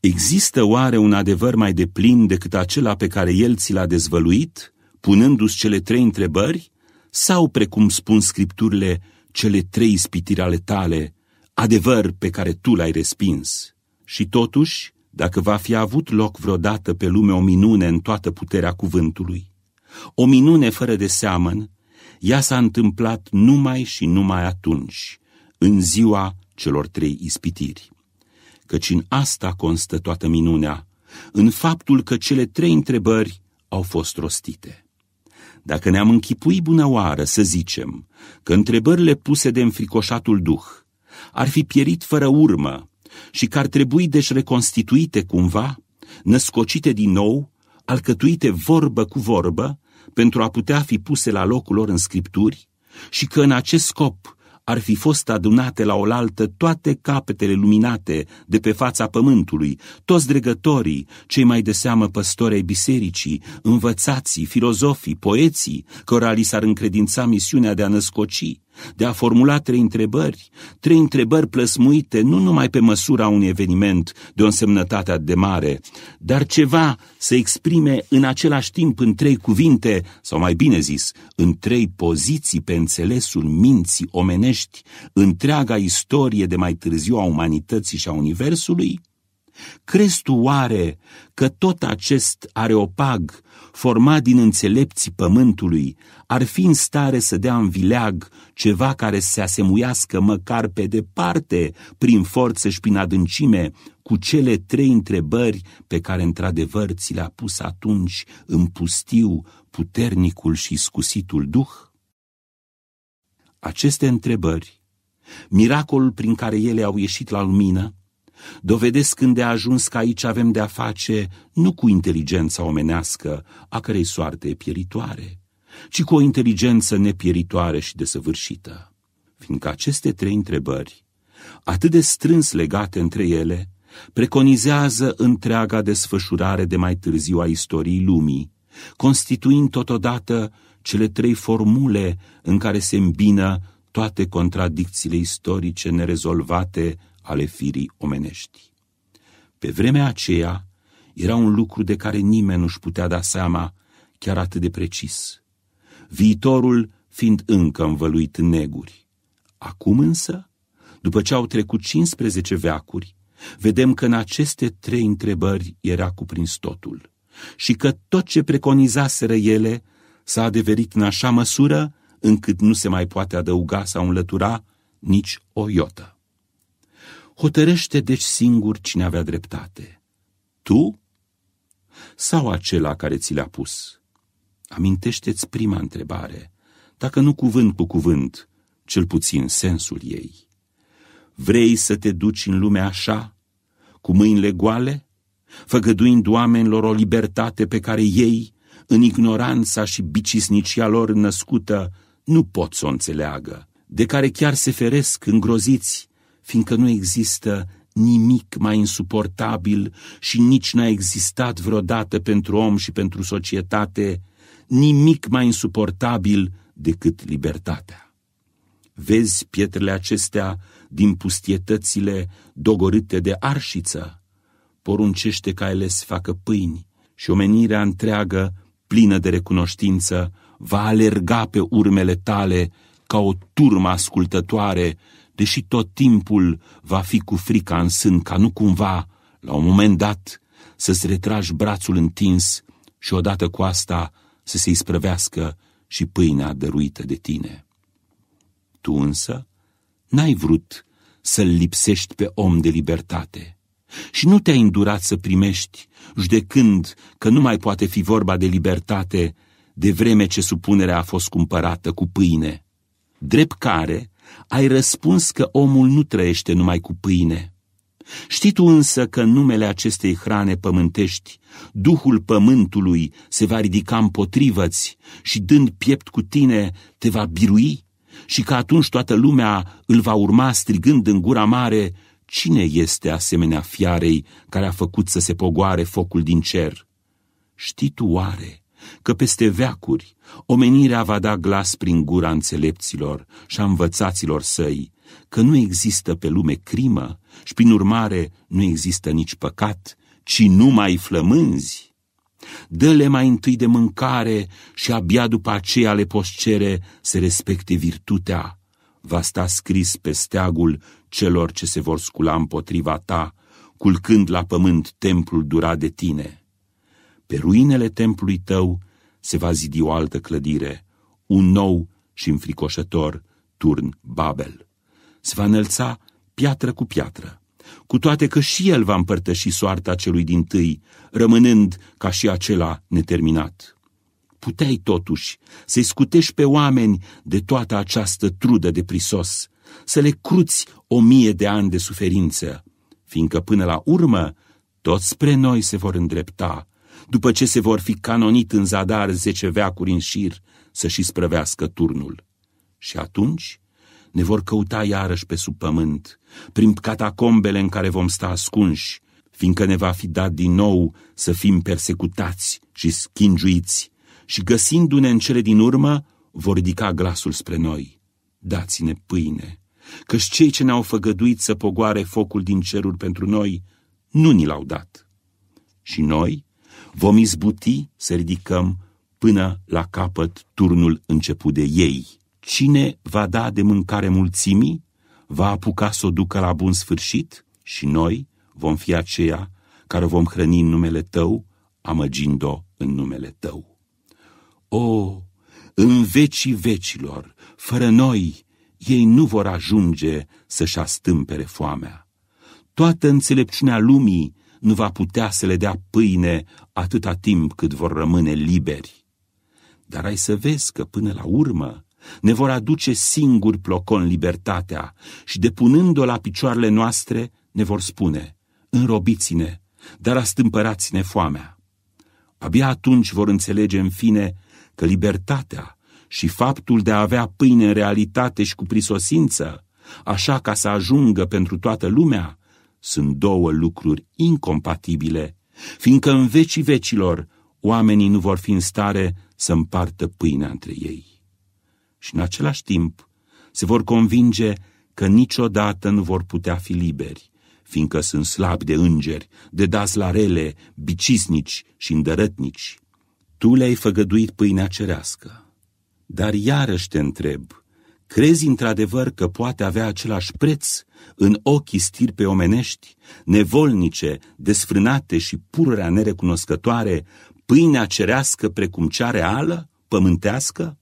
Există oare un adevăr mai deplin decât acela pe care el ți l-a dezvăluit, punându-ți cele trei întrebări, sau, precum spun scripturile, cele trei ispitiri ale tale, adevăr pe care tu l-ai respins? Și totuși, dacă va fi avut loc vreodată pe lume o minune în toată puterea cuvântului, o minune fără de seamăn, ea s-a întâmplat numai și numai atunci, în ziua celor trei ispitiri căci în asta constă toată minunea, în faptul că cele trei întrebări au fost rostite. Dacă ne-am închipui bună oară să zicem că întrebările puse de înfricoșatul duh ar fi pierit fără urmă și că ar trebui deci reconstituite cumva, născocite din nou, alcătuite vorbă cu vorbă, pentru a putea fi puse la locul lor în scripturi, și că în acest scop ar fi fost adunate la oaltă toate capetele luminate de pe fața pământului, toți dregătorii, cei mai de seamă păstori ai bisericii, învățații, filozofii, poeții, cărora li s-ar încredința misiunea de a născoci, de a formula trei întrebări, trei întrebări plăsmuite nu numai pe măsura unui eveniment de o însemnătate de mare, dar ceva să exprime în același timp în trei cuvinte, sau mai bine zis, în trei poziții pe înțelesul minții omenești, întreaga istorie de mai târziu a umanității și a Universului? Crezi tu oare că tot acest areopag, format din înțelepții pământului, ar fi în stare să dea în vileag ceva care se asemuiască măcar pe departe, prin forță și prin adâncime, cu cele trei întrebări pe care într-adevăr ți le-a pus atunci în pustiu puternicul și scusitul duh? Aceste întrebări, miracolul prin care ele au ieșit la lumină, dovedesc când de ajuns că aici avem de-a face nu cu inteligența omenească, a cărei soarte e pieritoare, ci cu o inteligență nepieritoare și desăvârșită. Fiindcă aceste trei întrebări, atât de strâns legate între ele, preconizează întreaga desfășurare de mai târziu a istoriei lumii, constituind totodată cele trei formule în care se îmbină toate contradicțiile istorice nerezolvate ale firii omenești. Pe vremea aceea era un lucru de care nimeni nu-și putea da seama chiar atât de precis, viitorul fiind încă învăluit în neguri. Acum însă, după ce au trecut 15 veacuri, vedem că în aceste trei întrebări era cuprins totul și că tot ce preconizaseră ele s-a adeverit în așa măsură încât nu se mai poate adăuga sau înlătura nici o iotă. Hotărăște deci singur cine avea dreptate, tu sau acela care ți le-a pus? Amintește-ți prima întrebare, dacă nu cuvânt cu cuvânt, cel puțin sensul ei. Vrei să te duci în lumea așa, cu mâinile goale, făgăduind oamenilor o libertate pe care ei, în ignoranța și bicisnicia lor născută, nu pot să o înțeleagă, de care chiar se feresc îngroziți fiindcă nu există nimic mai insuportabil și nici n-a existat vreodată pentru om și pentru societate nimic mai insuportabil decât libertatea. Vezi pietrele acestea din pustietățile dogorâte de arșiță? Poruncește ca ele să facă pâini și omenirea întreagă, plină de recunoștință, va alerga pe urmele tale ca o turmă ascultătoare deși tot timpul va fi cu frica în sân ca nu cumva, la un moment dat, să-ți retragi brațul întins și odată cu asta să se isprăvească și pâinea dăruită de tine. Tu însă n-ai vrut să-l lipsești pe om de libertate și nu te-ai îndurat să primești, judecând că nu mai poate fi vorba de libertate de vreme ce supunerea a fost cumpărată cu pâine, drept care ai răspuns că omul nu trăiește numai cu pâine. Știi tu însă că în numele acestei hrane pământești, Duhul pământului se va ridica împotrivă-ți și dând piept cu tine te va birui și că atunci toată lumea îl va urma strigând în gura mare, cine este asemenea fiarei care a făcut să se pogoare focul din cer? Știi tu oare că peste veacuri omenirea va da glas prin gura înțelepților și a învățaților săi, că nu există pe lume crimă și prin urmare nu există nici păcat, ci numai flămânzi? Dă-le mai întâi de mâncare și abia după aceea le poți cere să respecte virtutea. Va sta scris pe steagul celor ce se vor scula împotriva ta, culcând la pământ templul durat de tine. Pe ruinele templului tău se va zidi o altă clădire, un nou și înfricoșător turn Babel. Se va înălța piatră cu piatră, cu toate că și el va împărtăși soarta celui din tâi, rămânând ca și acela neterminat. Puteai totuși să-i scutești pe oameni de toată această trudă de prisos, să le cruți o mie de ani de suferință, fiindcă până la urmă toți spre noi se vor îndrepta, după ce se vor fi canonit în zadar zece veacuri în șir să-și sprăvească turnul. Și atunci ne vor căuta iarăși pe sub pământ, prin catacombele în care vom sta ascunși, fiindcă ne va fi dat din nou să fim persecutați și schingiuiți, și găsindu-ne în cele din urmă, vor ridica glasul spre noi. Dați-ne pâine, căci cei ce ne-au făgăduit să pogoare focul din ceruri pentru noi, nu ni l-au dat. Și noi vom izbuti să ridicăm până la capăt turnul început de ei. Cine va da de mâncare mulțimii, va apuca să o ducă la bun sfârșit și noi vom fi aceia care vom hrăni în numele tău, amăgind-o în numele tău. O, în vecii vecilor, fără noi, ei nu vor ajunge să-și astâmpere foamea. Toată înțelepciunea lumii nu va putea să le dea pâine atâta timp cât vor rămâne liberi. Dar ai să vezi că până la urmă ne vor aduce singur plocon libertatea și depunând-o la picioarele noastre ne vor spune, înrobiți-ne, dar astâmpărați-ne foamea. Abia atunci vor înțelege în fine că libertatea și faptul de a avea pâine în realitate și cu prisosință, așa ca să ajungă pentru toată lumea, sunt două lucruri incompatibile, fiindcă în vecii vecilor oamenii nu vor fi în stare să împartă pâinea între ei. Și în același timp se vor convinge că niciodată nu vor putea fi liberi, fiindcă sunt slabi de îngeri, de dați la rele, bicisnici și îndărătnici. Tu le-ai făgăduit pâinea cerească. Dar iarăși te întreb, crezi într-adevăr că poate avea același preț în ochii stirpe omenești, nevolnice, desfrânate și pururea nerecunoscătoare, pâinea cerească precum cea reală, pământească?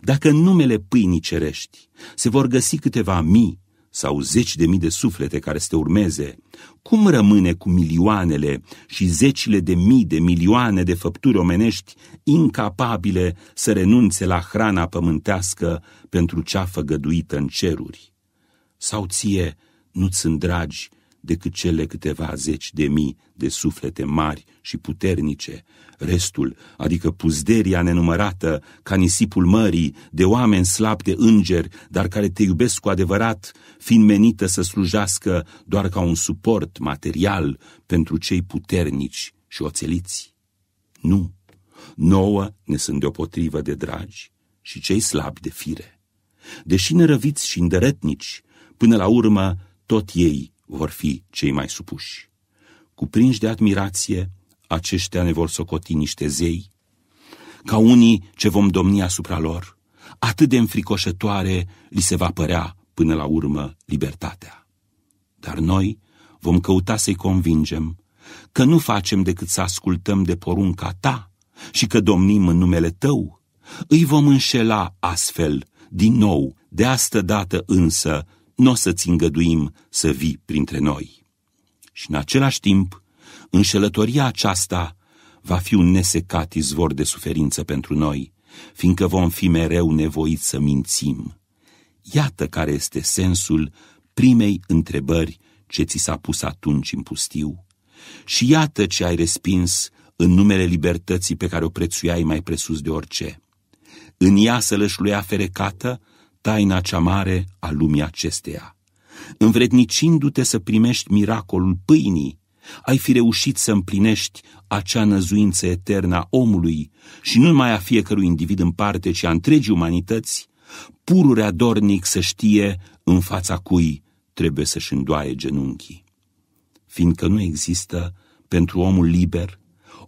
Dacă în numele pâinii cerești se vor găsi câteva mii sau zeci de mii de suflete care să te urmeze, cum rămâne cu milioanele și zecile de mii de milioane de făpturi omenești incapabile să renunțe la hrana pământească pentru cea făgăduită în ceruri? Sau ție nu-ți sunt dragi decât cele câteva zeci de mii de suflete mari și puternice, restul, adică puzderia nenumărată, ca nisipul mării, de oameni slabi de îngeri, dar care te iubesc cu adevărat, fiind menită să slujească doar ca un suport material pentru cei puternici și oțeliți? Nu, nouă ne sunt deopotrivă de dragi și cei slabi de fire. Deși nărăviți și îndărătnici, până la urmă tot ei vor fi cei mai supuși. Cuprinși de admirație, aceștia ne vor socoti niște zei, ca unii ce vom domni asupra lor, atât de înfricoșătoare li se va părea până la urmă libertatea. Dar noi vom căuta să-i convingem că nu facem decât să ascultăm de porunca ta și că domnim în numele tău. Îi vom înșela astfel, din nou, de astă dată însă, nu o să-ți îngăduim să vii printre noi. Și în același timp, înșelătoria aceasta va fi un nesecat izvor de suferință pentru noi, fiindcă vom fi mereu nevoiți să mințim. Iată care este sensul primei întrebări ce ți s-a pus atunci în pustiu. Și iată ce ai respins în numele libertății pe care o prețuiai mai presus de orice. În ea să lășluia ferecată taina cea mare a lumii acesteia. Învrednicindu-te să primești miracolul pâinii, ai fi reușit să împlinești acea năzuință eternă a omului și nu numai a fiecărui individ în parte, ci a întregii umanități, pururea dornic să știe în fața cui trebuie să-și îndoaie genunchii. Fiindcă nu există pentru omul liber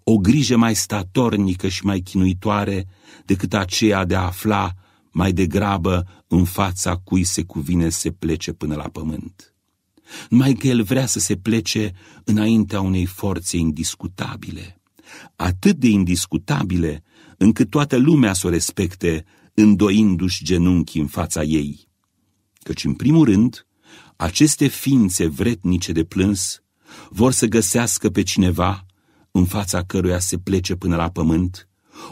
o grijă mai statornică și mai chinuitoare decât aceea de a afla mai degrabă în fața cui se cuvine să se plece până la pământ. Numai că el vrea să se plece înaintea unei forțe indiscutabile, atât de indiscutabile încât toată lumea să o respecte, îndoindu-și genunchii în fața ei. Căci, în primul rând, aceste ființe vretnice de plâns vor să găsească pe cineva în fața căruia se plece până la pământ,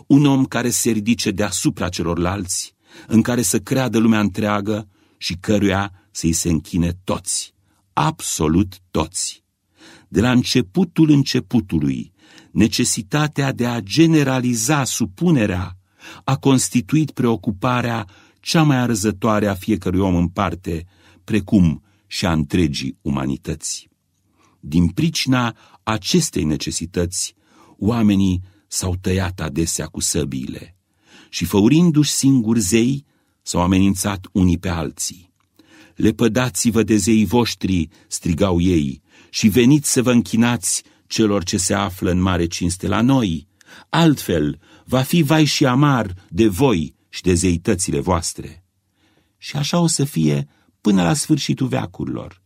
un om care se ridice deasupra celorlalți, în care să creadă lumea întreagă și căruia să-i se închine toți, absolut toți. De la începutul începutului, necesitatea de a generaliza supunerea a constituit preocuparea cea mai arzătoare a fiecărui om în parte, precum și a întregii umanități. Din pricina acestei necesități, oamenii s-au tăiat adesea cu săbiile și, făurindu-și singuri zei, s-au amenințat unii pe alții. Lepădați-vă de zeii voștri, strigau ei, și veniți să vă închinați celor ce se află în mare cinste la noi. Altfel, va fi vai și amar de voi și de zeitățile voastre. Și așa o să fie până la sfârșitul veacurilor.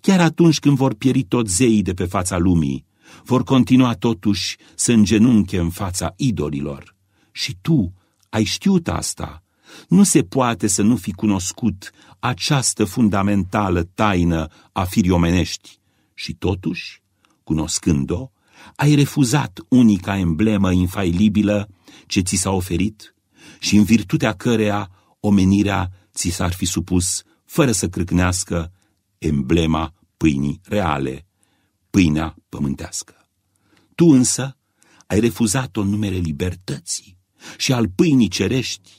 Chiar atunci când vor pieri tot zeii de pe fața lumii, vor continua totuși să îngenunche în fața idolilor. Și tu ai știut asta. Nu se poate să nu fi cunoscut această fundamentală taină a firii omenești. Și totuși, cunoscând-o, ai refuzat unica emblemă infailibilă ce ți s-a oferit și în virtutea căreia omenirea ți s-ar fi supus fără să crâcnească emblema pâinii reale, pâinea pământească. Tu însă ai refuzat-o în numele libertății și al pâinii cerești.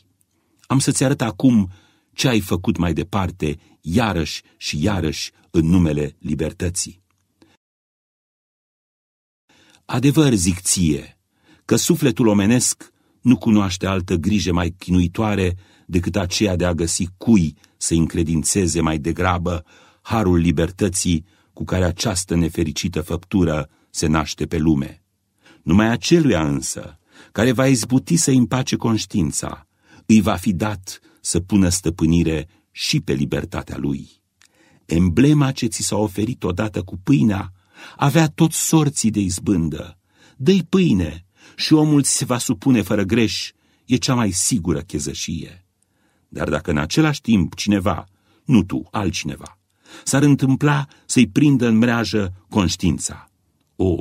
Am să-ți arăt acum ce ai făcut mai departe, iarăși și iarăși în numele libertății. Adevăr zic ție, că sufletul omenesc nu cunoaște altă grijă mai chinuitoare decât aceea de a găsi cui să încredințeze mai degrabă harul libertății cu care această nefericită făptură se naște pe lume. Numai aceluia însă, care va izbuti să împace conștiința, îi va fi dat să pună stăpânire și pe libertatea lui. Emblema ce ți s-a oferit odată cu pâinea avea tot sorții de izbândă. Dă-i pâine și omul ți se va supune fără greș, e cea mai sigură chezășie. Dar dacă în același timp cineva, nu tu, altcineva, s-ar întâmpla să-i prindă în mreajă conștiința. O,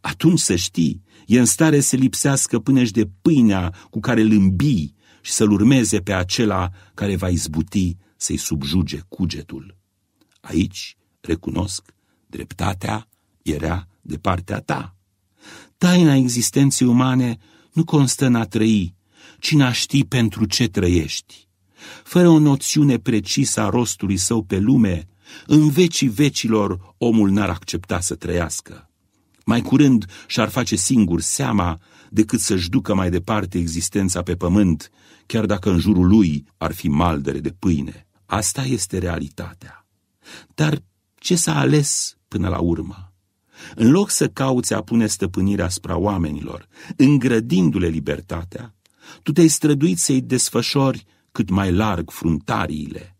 atunci să știi, e în stare să lipsească până de pâinea cu care îl îmbii și să-l urmeze pe acela care va izbuti să-i subjuge cugetul. Aici, recunosc, dreptatea era de partea ta. Taina existenței umane nu constă în a trăi, ci în a ști pentru ce trăiești fără o noțiune precisă a rostului său pe lume, în vecii vecilor omul n-ar accepta să trăiască. Mai curând și-ar face singur seama decât să-și ducă mai departe existența pe pământ, chiar dacă în jurul lui ar fi maldere de pâine. Asta este realitatea. Dar ce s-a ales până la urmă? În loc să cauți a pune stăpânirea asupra oamenilor, îngrădindu-le libertatea, tu te-ai străduit să-i desfășori cât mai larg fruntariile.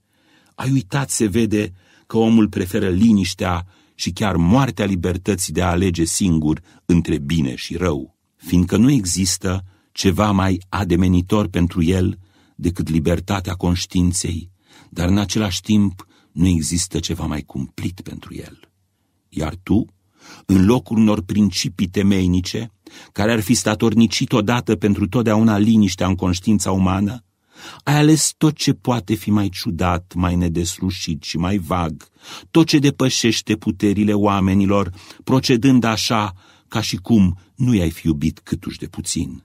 Ai uitat, se vede, că omul preferă liniștea și chiar moartea libertății de a alege singur între bine și rău, fiindcă nu există ceva mai ademenitor pentru el decât libertatea conștiinței, dar în același timp nu există ceva mai cumplit pentru el. Iar tu, în locul unor principii temeinice, care ar fi statornicit odată pentru totdeauna liniștea în conștiința umană, ai ales tot ce poate fi mai ciudat, mai nedeslușit și mai vag, tot ce depășește puterile oamenilor, procedând așa ca și cum nu i-ai fi iubit câtuși de puțin.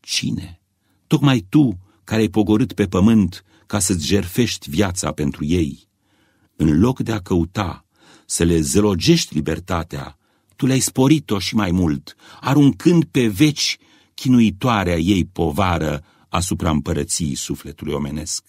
Cine? Tocmai tu, care ai pogorât pe pământ ca să-ți jerfești viața pentru ei. În loc de a căuta să le zălogești libertatea, tu le-ai sporit-o și mai mult, aruncând pe veci chinuitoarea ei povară asupra împărăției sufletului omenesc.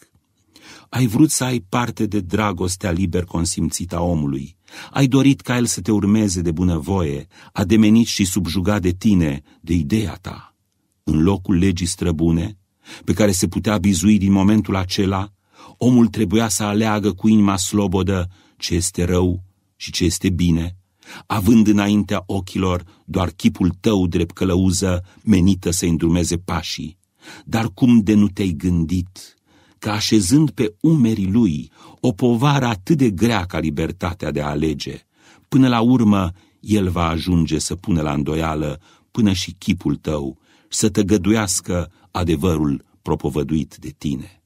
Ai vrut să ai parte de dragostea liber consimțită a omului. Ai dorit ca el să te urmeze de bunăvoie, ademenit și subjugat de tine, de ideea ta. În locul legii străbune, pe care se putea bizui din momentul acela, omul trebuia să aleagă cu inima slobodă ce este rău și ce este bine, având înaintea ochilor doar chipul tău drept călăuză menită să îndrumeze pașii. Dar cum de nu te-ai gândit că așezând pe umerii lui o povară atât de grea ca libertatea de a alege, până la urmă el va ajunge să pună la îndoială până și chipul tău, să tăgăduiască adevărul propovăduit de tine.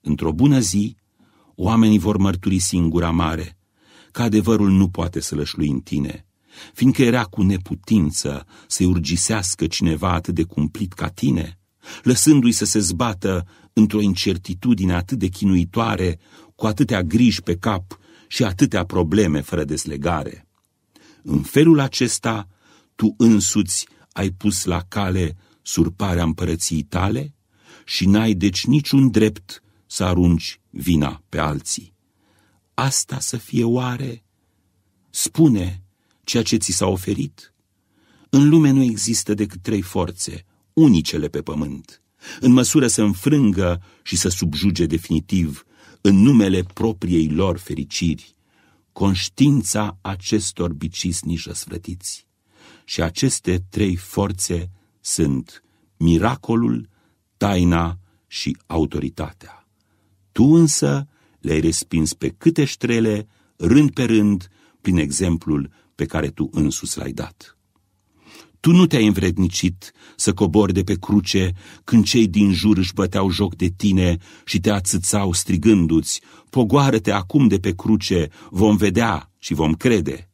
Într-o bună zi, oamenii vor mărturisi în gura mare că adevărul nu poate să lășlui în tine, fiindcă era cu neputință să-i urgisească cineva atât de cumplit ca tine, lăsându-i să se zbată într-o incertitudine atât de chinuitoare, cu atâtea griji pe cap și atâtea probleme fără deslegare. În felul acesta, tu însuți ai pus la cale surparea împărăției tale și n-ai deci niciun drept să arunci vina pe alții. Asta să fie oare? Spune ceea ce ți s-a oferit. În lume nu există decât trei forțe, unicele pe pământ, în măsură să înfrângă și să subjuge definitiv, în numele propriei lor fericiri, conștiința acestor bicisni răsvrătiți. Și aceste trei forțe sunt miracolul, taina și autoritatea. Tu însă le-ai respins pe câte ștrele, rând pe rând, prin exemplul pe care tu însuți l-ai dat. Tu nu te-ai învrednicit să cobori de pe cruce când cei din jur își băteau joc de tine și te ațățau strigându-ți, pogoară-te acum de pe cruce, vom vedea și vom crede.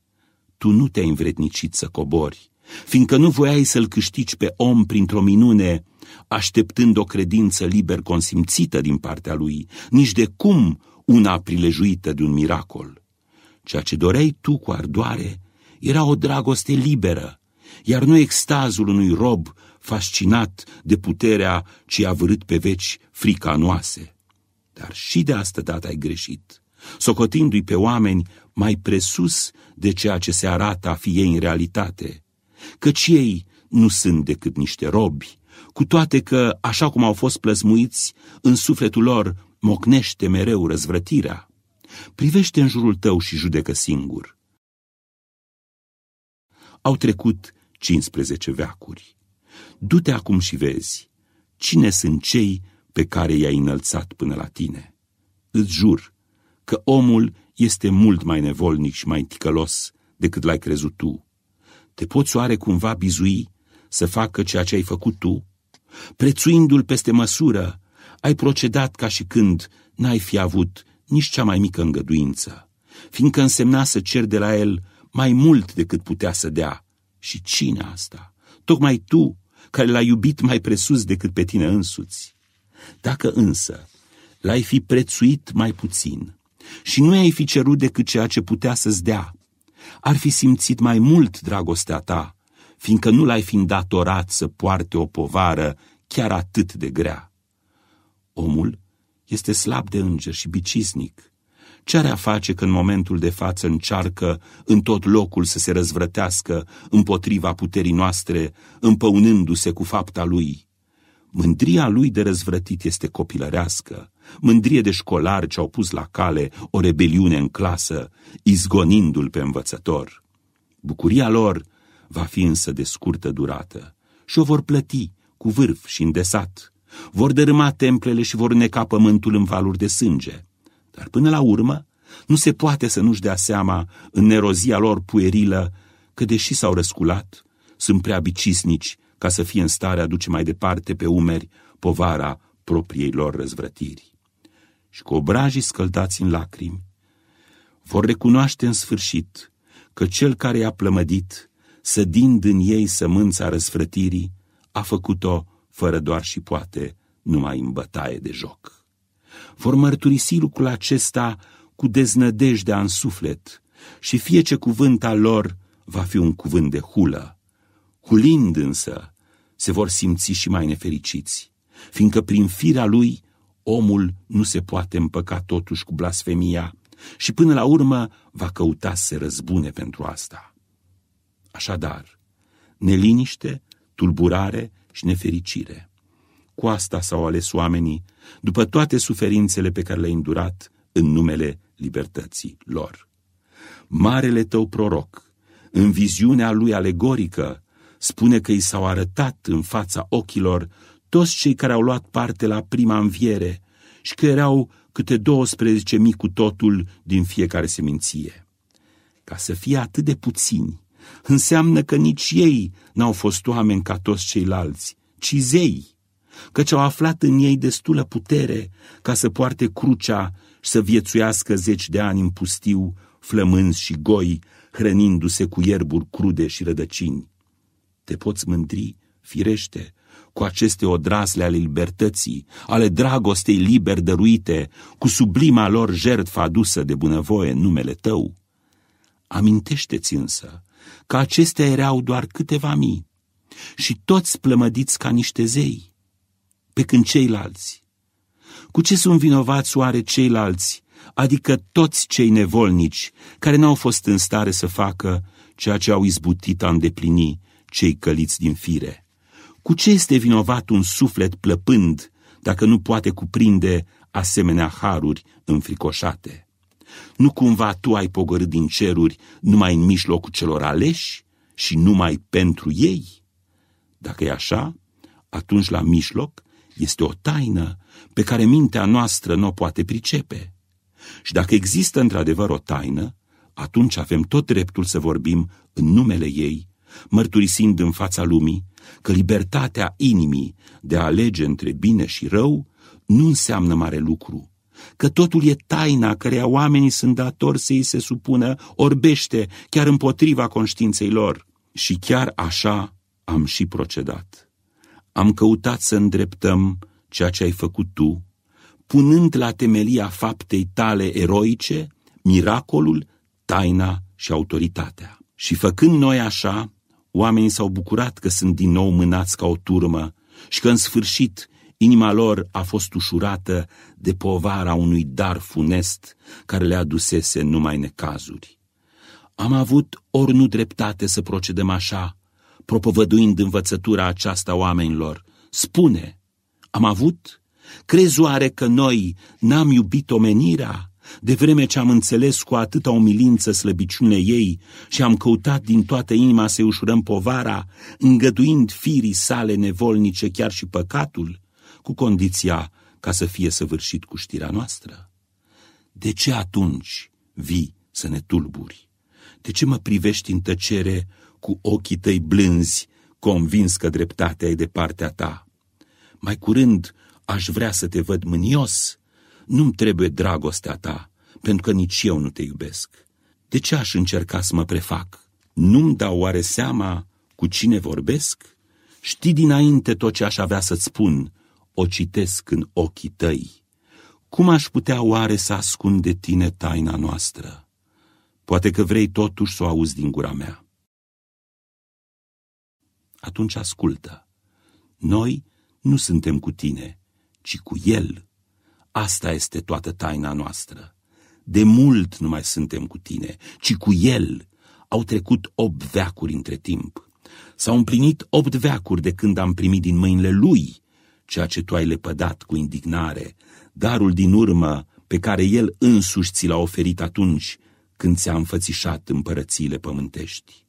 Tu nu te-ai învrednicit să cobori, fiindcă nu voiai să-l câștigi pe om printr-o minune, așteptând o credință liber consimțită din partea lui, nici de cum una prilejuită de un miracol. Ceea ce doreai tu cu ardoare era o dragoste liberă, iar nu extazul unui rob fascinat de puterea ce a vărât pe veci frica noase. Dar și de asta dată ai greșit, socotindu-i pe oameni mai presus de ceea ce se arată a fi ei în realitate, căci ei nu sunt decât niște robi, cu toate că, așa cum au fost plăsmuiți, în sufletul lor mocnește mereu răzvrătirea. Privește în jurul tău și judecă singur. Au trecut 15 veacuri. Du-te acum și vezi cine sunt cei pe care i-ai înălțat până la tine. Îți jur că omul este mult mai nevolnic și mai ticălos decât l-ai crezut tu. Te poți oare cumva bizui să facă ceea ce ai făcut tu? Prețuindu-l peste măsură, ai procedat ca și când n-ai fi avut nici cea mai mică îngăduință, fiindcă însemna să cer de la el mai mult decât putea să dea. Și cine asta? Tocmai tu, care l-ai iubit mai presus decât pe tine însuți. Dacă însă l-ai fi prețuit mai puțin și nu i-ai fi cerut decât ceea ce putea să-ți dea, ar fi simțit mai mult dragostea ta, fiindcă nu l-ai fi îndatorat să poarte o povară chiar atât de grea. Omul este slab de înger și bicisnic. Ce are a face că în momentul de față încearcă în tot locul să se răzvrătească împotriva puterii noastre, împăunându-se cu fapta lui? Mândria lui de răzvrătit este copilărească, mândrie de școlari ce au pus la cale o rebeliune în clasă, izgonindu-l pe învățător. Bucuria lor va fi însă de scurtă durată și o vor plăti cu vârf și îndesat. Vor dărâma templele și vor neca pământul în valuri de sânge. Dar până la urmă, nu se poate să nu-și dea seama în nerozia lor puerilă că, deși s-au răsculat, sunt prea bicisnici ca să fie în stare a duce mai departe pe umeri povara propriei lor răzvrătiri. Și cu obrajii scăldați în lacrimi, vor recunoaște în sfârșit că cel care i-a plămădit, sădind în ei sămânța răsfrătirii, a făcut-o fără doar și poate numai în bătaie de joc. Vor mărturisi lucrul acesta cu deznădejdea în suflet și fie ce cuvânt al lor va fi un cuvânt de hulă. Hulind însă, se vor simți și mai nefericiți, fiindcă prin firea lui omul nu se poate împăca totuși cu blasfemia și până la urmă va căuta să se răzbune pentru asta. Așadar, neliniște, tulburare și nefericire. Cu asta s-au ales oamenii, după toate suferințele pe care le-ai îndurat în numele libertății lor. Marele tău proroc, în viziunea lui alegorică, spune că i s-au arătat în fața ochilor toți cei care au luat parte la prima înviere și că erau câte 12 mii cu totul din fiecare seminție. Ca să fie atât de puțini, înseamnă că nici ei n-au fost oameni ca toți ceilalți, ci zei, căci au aflat în ei destulă putere ca să poarte crucea și să viețuiască zeci de ani în pustiu, flămânzi și goi, hrănindu-se cu ierburi crude și rădăcini. Te poți mândri, firește, cu aceste odrasle ale libertății, ale dragostei liber dăruite, cu sublima lor jertfă adusă de bunăvoie în numele tău. Amintește-ți însă că acestea erau doar câteva mii și toți plămădiți ca niște zei, pe când ceilalți. Cu ce sunt vinovați oare ceilalți, adică toți cei nevolnici care n-au fost în stare să facă ceea ce au izbutit a îndeplini cei căliți din fire? Cu ce este vinovat un suflet plăpând dacă nu poate cuprinde asemenea haruri înfricoșate? Nu cumva tu ai pogorât din ceruri numai în mijlocul celor aleși și numai pentru ei? Dacă e așa, atunci la mijloc este o taină pe care mintea noastră nu o poate pricepe. Și dacă există într-adevăr o taină, atunci avem tot dreptul să vorbim în numele ei, mărturisind în fața lumii că libertatea inimii de a alege între bine și rău nu înseamnă mare lucru, că totul e taina căreia oamenii sunt datori să îi se supună, orbește chiar împotriva conștiinței lor. Și chiar așa am și procedat. Am căutat să îndreptăm ceea ce ai făcut tu, punând la temelia faptei tale eroice miracolul, taina și autoritatea. Și făcând noi așa, oamenii s-au bucurat că sunt din nou mânați ca o turmă și că în sfârșit Inima lor a fost ușurată de povara unui dar funest care le adusese numai necazuri. Am avut ori nu dreptate să procedăm așa, propovăduind învățătura aceasta oamenilor. Spune, am avut? Crezi oare că noi n-am iubit omenirea, de vreme ce am înțeles cu atâta umilință slăbiciune ei și am căutat din toată inima să-i ușurăm povara, îngăduind firii sale nevolnice chiar și păcatul? cu condiția ca să fie săvârșit cu știrea noastră? De ce atunci vii să ne tulburi? De ce mă privești în tăcere cu ochii tăi blânzi, convins că dreptatea e de partea ta? Mai curând aș vrea să te văd mânios. Nu-mi trebuie dragostea ta, pentru că nici eu nu te iubesc. De ce aș încerca să mă prefac? Nu-mi dau oare seama cu cine vorbesc? Știi dinainte tot ce aș avea să-ți spun, o citesc în ochii tăi. Cum aș putea oare să ascund de tine taina noastră? Poate că vrei totuși să o auzi din gura mea. Atunci ascultă. Noi nu suntem cu tine, ci cu El. Asta este toată taina noastră. De mult nu mai suntem cu tine, ci cu El. Au trecut opt veacuri între timp. S-au împlinit opt veacuri de când am primit din mâinile Lui ceea ce tu ai lepădat cu indignare, darul din urmă pe care El însuși ți l-a oferit atunci când ți-a înfățișat împărățiile pământești.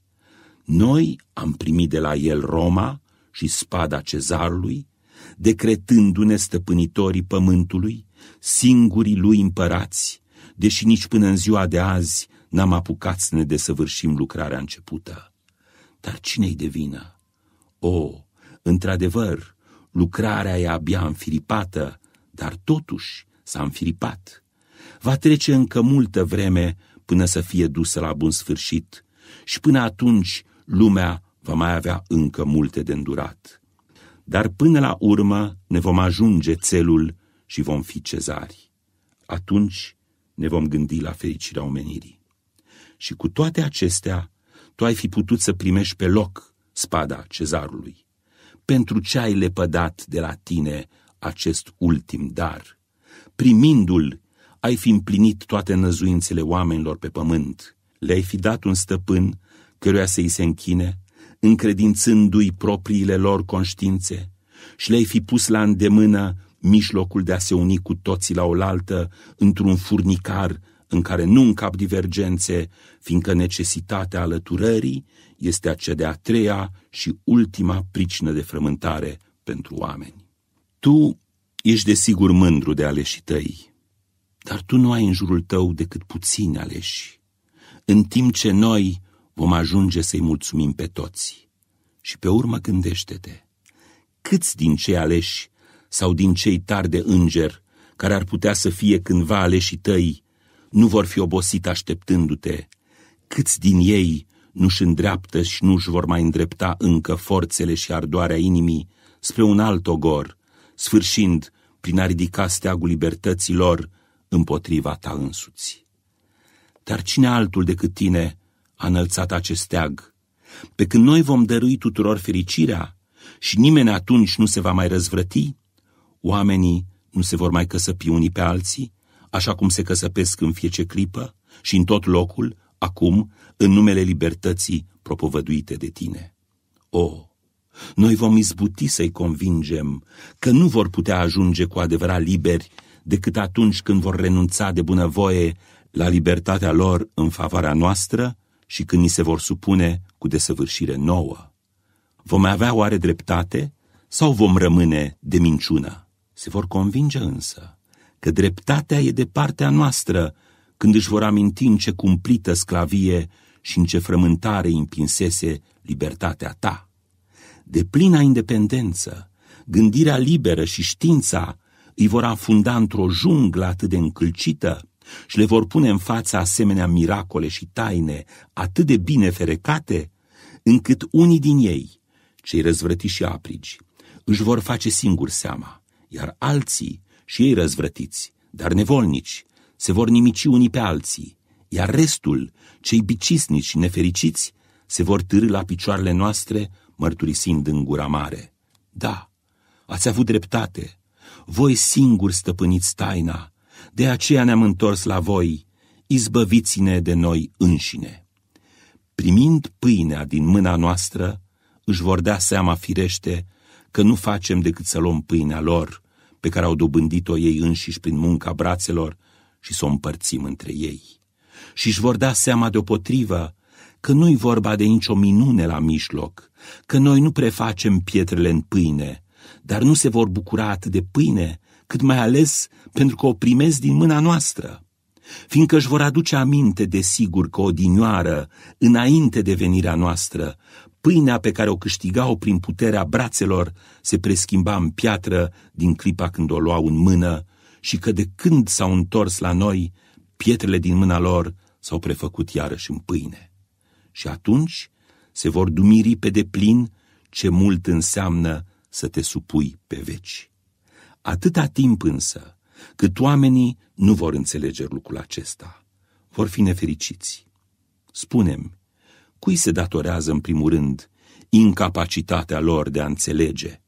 Noi am primit de la El Roma și spada cezarului, decretându-ne stăpânitorii pământului, singurii lui împărați, deși nici până în ziua de azi n-am apucat să ne desăvârșim lucrarea începută. Dar cine-i de vină? O, într-adevăr, Lucrarea e abia înfiripată, dar totuși s-a înfiripat. Va trece încă multă vreme până să fie dusă la bun sfârșit și până atunci lumea va mai avea încă multe de îndurat. Dar până la urmă ne vom ajunge țelul și vom fi cezari. Atunci ne vom gândi la fericirea omenirii. Și cu toate acestea, tu ai fi putut să primești pe loc spada cezarului. Pentru ce ai lepădat de la tine acest ultim dar? Primindu-l, ai fi împlinit toate năzuințele oamenilor pe pământ. Le-ai fi dat un stăpân căruia să-i se închine, încredințându-i propriile lor conștiințe, și le-ai fi pus la îndemână mijlocul de a se uni cu toții la oaltă într-un furnicar în care nu încap divergențe, fiindcă necesitatea alăturării este a de-a treia și ultima pricină de frământare pentru oameni. Tu ești desigur mândru de aleșii tăi, dar tu nu ai în jurul tău decât puțini aleși, în timp ce noi vom ajunge să-i mulțumim pe toți. Și pe urmă gândește-te, câți din cei aleși sau din cei tari de înger, care ar putea să fie cândva aleșii tăi, nu vor fi obosit așteptându-te, câți din ei nu-și îndreaptă și nu-și vor mai îndrepta încă forțele și ardoarea inimii spre un alt ogor, sfârșind prin a ridica steagul libertății lor împotriva ta însuți. Dar cine altul decât tine a înălțat acest steag? Pe când noi vom dărui tuturor fericirea și nimeni atunci nu se va mai răzvrăti, oamenii nu se vor mai căsăpi unii pe alții, așa cum se căsăpesc în fiece clipă și în tot locul, acum, în numele libertății propovăduite de tine. O, noi vom izbuti să-i convingem că nu vor putea ajunge cu adevărat liberi decât atunci când vor renunța de bunăvoie la libertatea lor în favoarea noastră și când ni se vor supune cu desăvârșire nouă. Vom avea oare dreptate sau vom rămâne de minciună? Se vor convinge însă că dreptatea e de partea noastră când își vor aminti în ce cumplită sclavie și în ce frământare împinsese libertatea ta. De plina independență, gândirea liberă și știința îi vor afunda într-o junglă atât de încălcită și le vor pune în fața asemenea miracole și taine atât de bine ferecate, încât unii din ei, cei răzvrătiți și aprigi, își vor face singur seama, iar alții, și ei răzvrătiți, dar nevolnici, se vor nimici unii pe alții, iar restul, cei bicisnici și nefericiți, se vor târâ la picioarele noastre, mărturisind în gura mare. Da, ați avut dreptate, voi singuri stăpâniți taina, de aceea ne-am întors la voi, izbăviți-ne de noi înșine. Primind pâinea din mâna noastră, își vor da seama firește că nu facem decât să luăm pâinea lor, pe care au dobândit-o ei înșiși prin munca brațelor, și să o împărțim între ei. Și își vor da seama deopotrivă că nu-i vorba de nicio minune la mijloc, că noi nu prefacem pietrele în pâine, dar nu se vor bucura atât de pâine, cât mai ales pentru că o primesc din mâna noastră, fiindcă își vor aduce aminte de sigur că odinioară, înainte de venirea noastră, Pâinea pe care o câștigau prin puterea brațelor se preschimba în piatră din clipa când o luau în mână și că de când s-au întors la noi, pietrele din mâna lor s-au prefăcut iarăși în pâine. Și atunci se vor dumiri pe deplin ce mult înseamnă să te supui pe veci. Atâta timp însă, cât oamenii nu vor înțelege lucrul acesta, vor fi nefericiți. Spunem, cui se datorează în primul rând incapacitatea lor de a înțelege?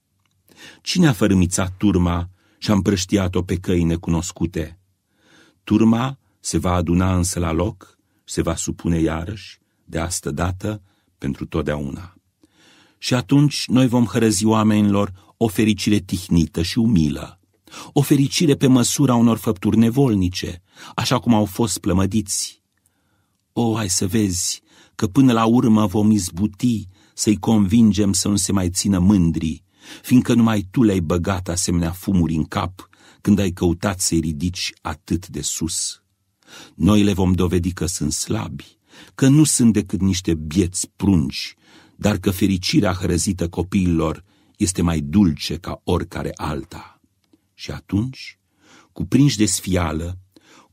Cine a fărâmițat turma și a împrăștiat-o pe căi necunoscute? Turma se va aduna însă la loc, se va supune iarăși, de astă dată, pentru totdeauna. Și atunci noi vom hărăzi oamenilor o fericire tihnită și umilă, o fericire pe măsura unor făpturi nevolnice, așa cum au fost plămădiți. O, ai să vezi că până la urmă vom izbuti să-i convingem să nu se mai țină mândri, fiindcă numai tu le-ai băgat asemenea fumuri în cap când ai căutat să-i ridici atât de sus. Noi le vom dovedi că sunt slabi, că nu sunt decât niște bieți prunci, dar că fericirea hrăzită copiilor este mai dulce ca oricare alta. Și atunci, cuprinși de sfială,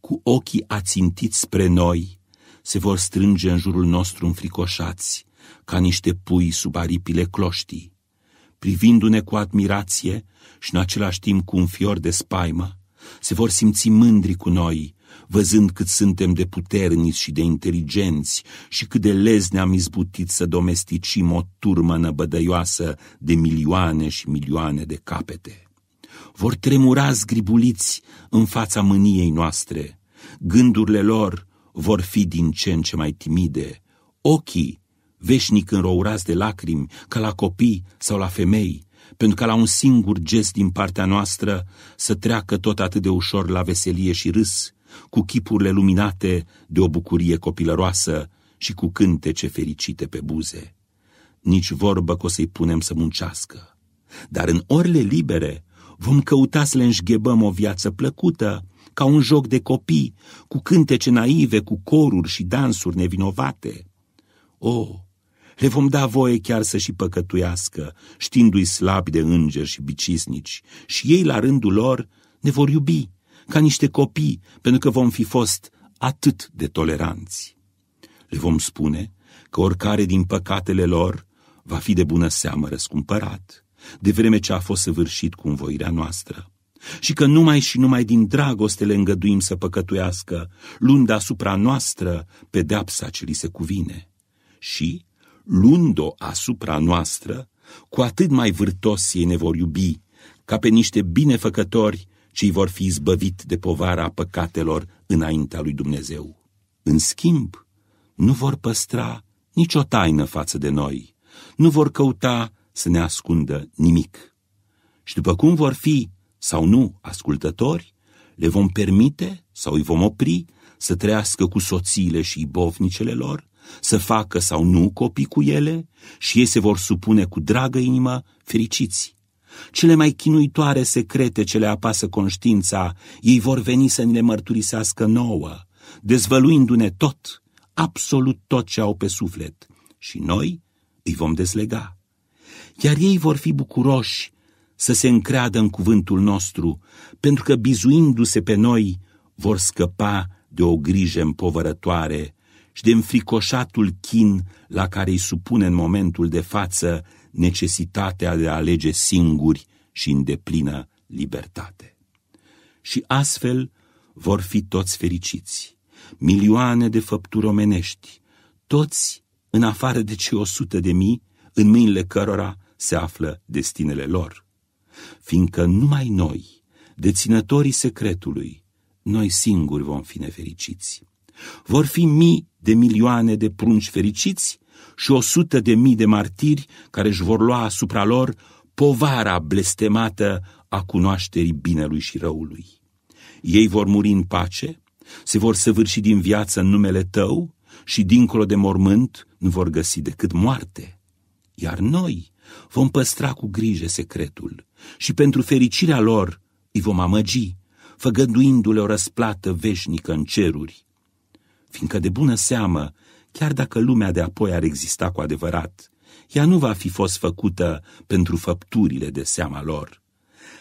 cu ochii ațintiți spre noi, se vor strânge în jurul nostru înfricoșați, ca niște pui sub aripile cloștii. Privindu-ne cu admirație și în același timp cu un fior de spaimă, se vor simți mândri cu noi, văzând cât suntem de puternici și de inteligenți și cât de lezni am izbutit să domesticim o turmă năbădăioasă de milioane și milioane de capete. Vor tremura zgribuliți în fața mâniei noastre, gândurile lor vor fi din ce în ce mai timide, ochii veșnic înrourați de lacrimi, ca la copii sau la femei, pentru ca la un singur gest din partea noastră să treacă tot atât de ușor la veselie și râs, cu chipurile luminate de o bucurie copilăroasă și cu cântece fericite pe buze. Nici vorbă că o să-i punem să muncească. Dar în orele libere vom căuta să le înșghebăm o viață plăcută, ca un joc de copii, cu cântece naive, cu coruri și dansuri nevinovate. O, le vom da voie chiar să și păcătuiască, știindu-i slabi de îngeri și bicisnici, și ei, la rândul lor, ne vor iubi, ca niște copii, pentru că vom fi fost atât de toleranți. Le vom spune că oricare din păcatele lor va fi de bună seamă răscumpărat, de vreme ce a fost săvârșit cu învoirea noastră, și că numai și numai din dragoste le îngăduim să păcătuiască, luând asupra noastră pedeapsa ce li se cuvine. Și, luând-o asupra noastră, cu atât mai vârtos ei ne vor iubi, ca pe niște binefăcători ce vor fi izbăvit de povara păcatelor înaintea lui Dumnezeu. În schimb, nu vor păstra nicio taină față de noi, nu vor căuta să ne ascundă nimic. Și după cum vor fi sau nu ascultători, le vom permite sau îi vom opri să trăiască cu soțiile și bovnicele lor, să facă sau nu copii cu ele și ei se vor supune cu dragă inimă fericiți. Cele mai chinuitoare secrete ce le apasă conștiința, ei vor veni să ne le mărturisească nouă, dezvăluindu-ne tot, absolut tot ce au pe suflet, și noi îi vom deslega. Iar ei vor fi bucuroși să se încreadă în cuvântul nostru, pentru că bizuindu-se pe noi vor scăpa de o grijă împovărătoare și de înfricoșatul chin la care îi supune în momentul de față necesitatea de a alege singuri și în deplină libertate. Și astfel vor fi toți fericiți, milioane de făpturi omenești, toți în afară de cei o sută de mii, în mâinile cărora se află destinele lor. Fiindcă numai noi, deținătorii secretului, noi singuri vom fi nefericiți. Vor fi mii de milioane de prunci fericiți și o sută de mii de martiri care își vor lua asupra lor povara blestemată a cunoașterii binelui și răului. Ei vor muri în pace, se vor săvârși din viață în numele tău și dincolo de mormânt nu vor găsi decât moarte. Iar noi vom păstra cu grijă secretul și pentru fericirea lor îi vom amăgi, făgăduindu-le o răsplată veșnică în ceruri. Fiindcă de bună seamă chiar dacă lumea de apoi ar exista cu adevărat, ea nu va fi fost făcută pentru făpturile de seama lor.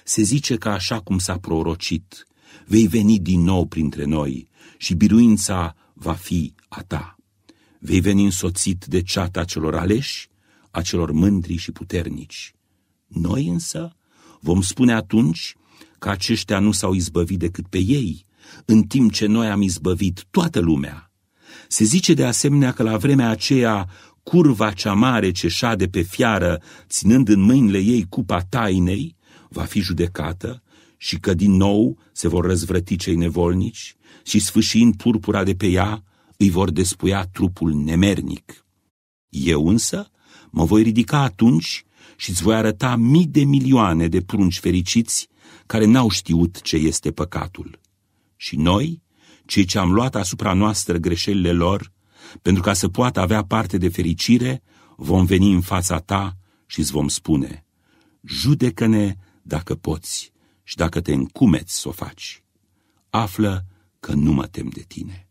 Se zice că așa cum s-a prorocit, vei veni din nou printre noi și biruința va fi a ta. Vei veni însoțit de ceata celor aleși, a celor mândri și puternici. Noi însă vom spune atunci că aceștia nu s-au izbăvit decât pe ei, în timp ce noi am izbăvit toată lumea. Se zice de asemenea că la vremea aceea curva cea mare ce șade pe fiară, ținând în mâinile ei cupa tainei, va fi judecată și că din nou se vor răzvrăti cei nevolnici și sfâșind purpura de pe ea, îi vor despuia trupul nemernic. Eu însă mă voi ridica atunci și îți voi arăta mii de milioane de prunci fericiți care n-au știut ce este păcatul. Și noi cei ce am luat asupra noastră greșelile lor, pentru ca să poată avea parte de fericire, vom veni în fața ta și îți vom spune, judecă-ne dacă poți și dacă te încumeți să o faci. Află că nu mă tem de tine.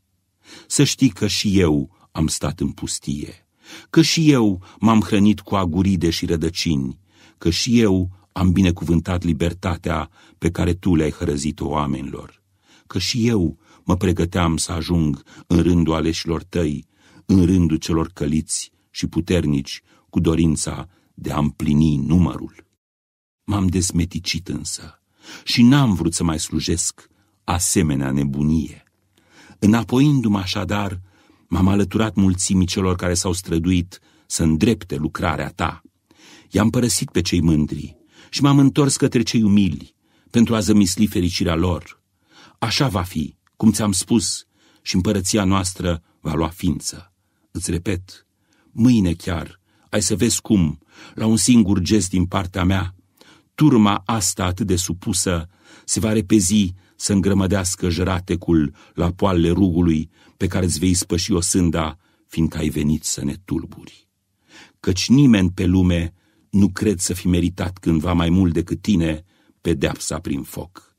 Să știi că și eu am stat în pustie, că și eu m-am hrănit cu aguride și rădăcini, că și eu am binecuvântat libertatea pe care tu le-ai hărăzit-o oamenilor, că și eu mă pregăteam să ajung în rândul aleșilor tăi, în rândul celor căliți și puternici, cu dorința de a împlini numărul. M-am desmeticit însă și n-am vrut să mai slujesc asemenea nebunie. Înapoiindu-mă așadar, m-am alăturat mulțimii celor care s-au străduit să îndrepte lucrarea ta. I-am părăsit pe cei mândri și m-am întors către cei umili pentru a zămisli fericirea lor. Așa va fi, cum ți-am spus, și împărăția noastră va lua ființă. Îți repet, mâine chiar, ai să vezi cum, la un singur gest din partea mea, turma asta atât de supusă se va repezi să îngrămădească jăratecul la poalele rugului pe care îți vei spăși o sânda, fiindcă ai venit să ne tulburi. Căci nimeni pe lume nu cred să fi meritat cândva mai mult decât tine pedeapsa prin foc.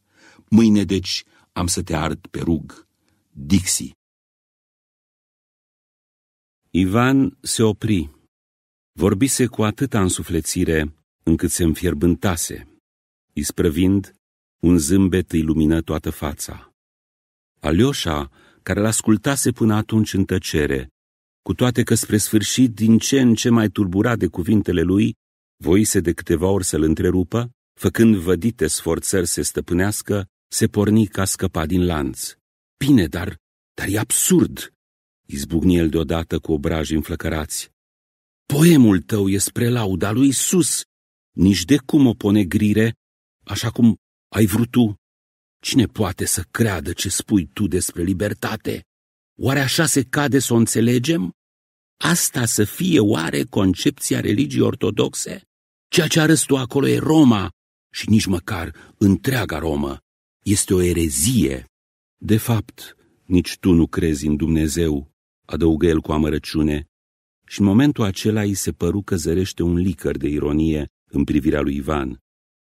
Mâine, deci, am să te ard pe rug. Dixi. Ivan se opri. Vorbise cu atâta însuflețire încât se înfierbântase. Isprăvind, un zâmbet îi lumină toată fața. Alioșa, care l-ascultase până atunci în tăcere, cu toate că spre sfârșit, din ce în ce mai tulburat de cuvintele lui, voise de câteva ori să-l întrerupă, făcând vădite sforțări să stăpânească, se porni ca scăpa din lanț. Bine, dar, dar e absurd, izbucni el deodată cu obraji înflăcărați. Poemul tău e spre lauda lui Isus, nici de cum o ponegrire, așa cum ai vrut tu. Cine poate să creadă ce spui tu despre libertate? Oare așa se cade să o înțelegem? Asta să fie oare concepția religiei ortodoxe? Ceea ce arăți tu acolo e Roma și nici măcar întreaga Romă. Este o erezie. De fapt, nici tu nu crezi în Dumnezeu, adăugă el cu amărăciune, și în momentul acela îi se păru că zărește un licăr de ironie în privirea lui Ivan.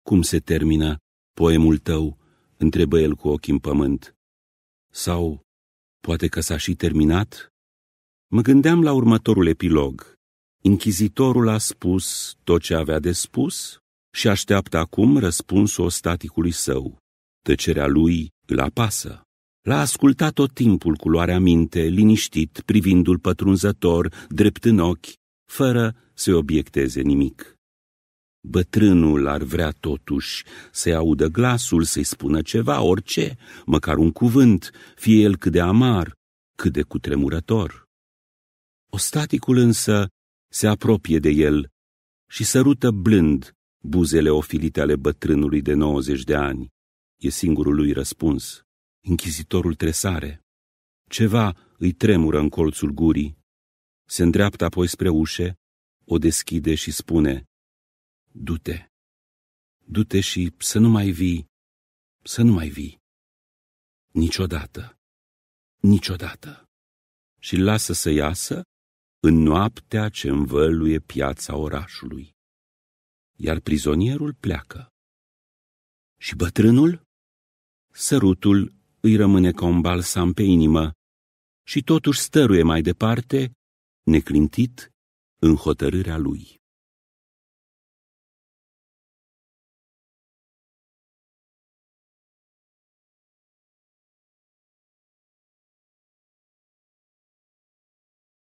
Cum se termină poemul tău? întrebă el cu ochii în pământ. Sau poate că s-a și terminat? Mă gândeam la următorul epilog. Inchizitorul a spus tot ce avea de spus și așteaptă acum răspunsul ostaticului său. Tăcerea lui îl apasă. L-a ascultat tot timpul cu luarea minte, liniștit, privindu-l pătrunzător, drept în ochi, fără să obiecteze nimic. Bătrânul ar vrea totuși să-i audă glasul, să-i spună ceva, orice, măcar un cuvânt, fie el cât de amar, cât de cutremurător. Ostaticul însă se apropie de el și sărută blând buzele ofilite ale bătrânului de 90 de ani. E singurul lui răspuns. Închizitorul tresare. Ceva îi tremură în colțul gurii. Se îndreaptă apoi spre ușe, o deschide și spune, Du-te, du-te și să nu mai vii, să nu mai vii. Niciodată, niciodată. Și lasă să iasă în noaptea ce învăluie piața orașului. Iar prizonierul pleacă. Și bătrânul? Sărutul îi rămâne ca un balsam pe inimă și totuși stăruie mai departe, neclintit, în hotărârea lui.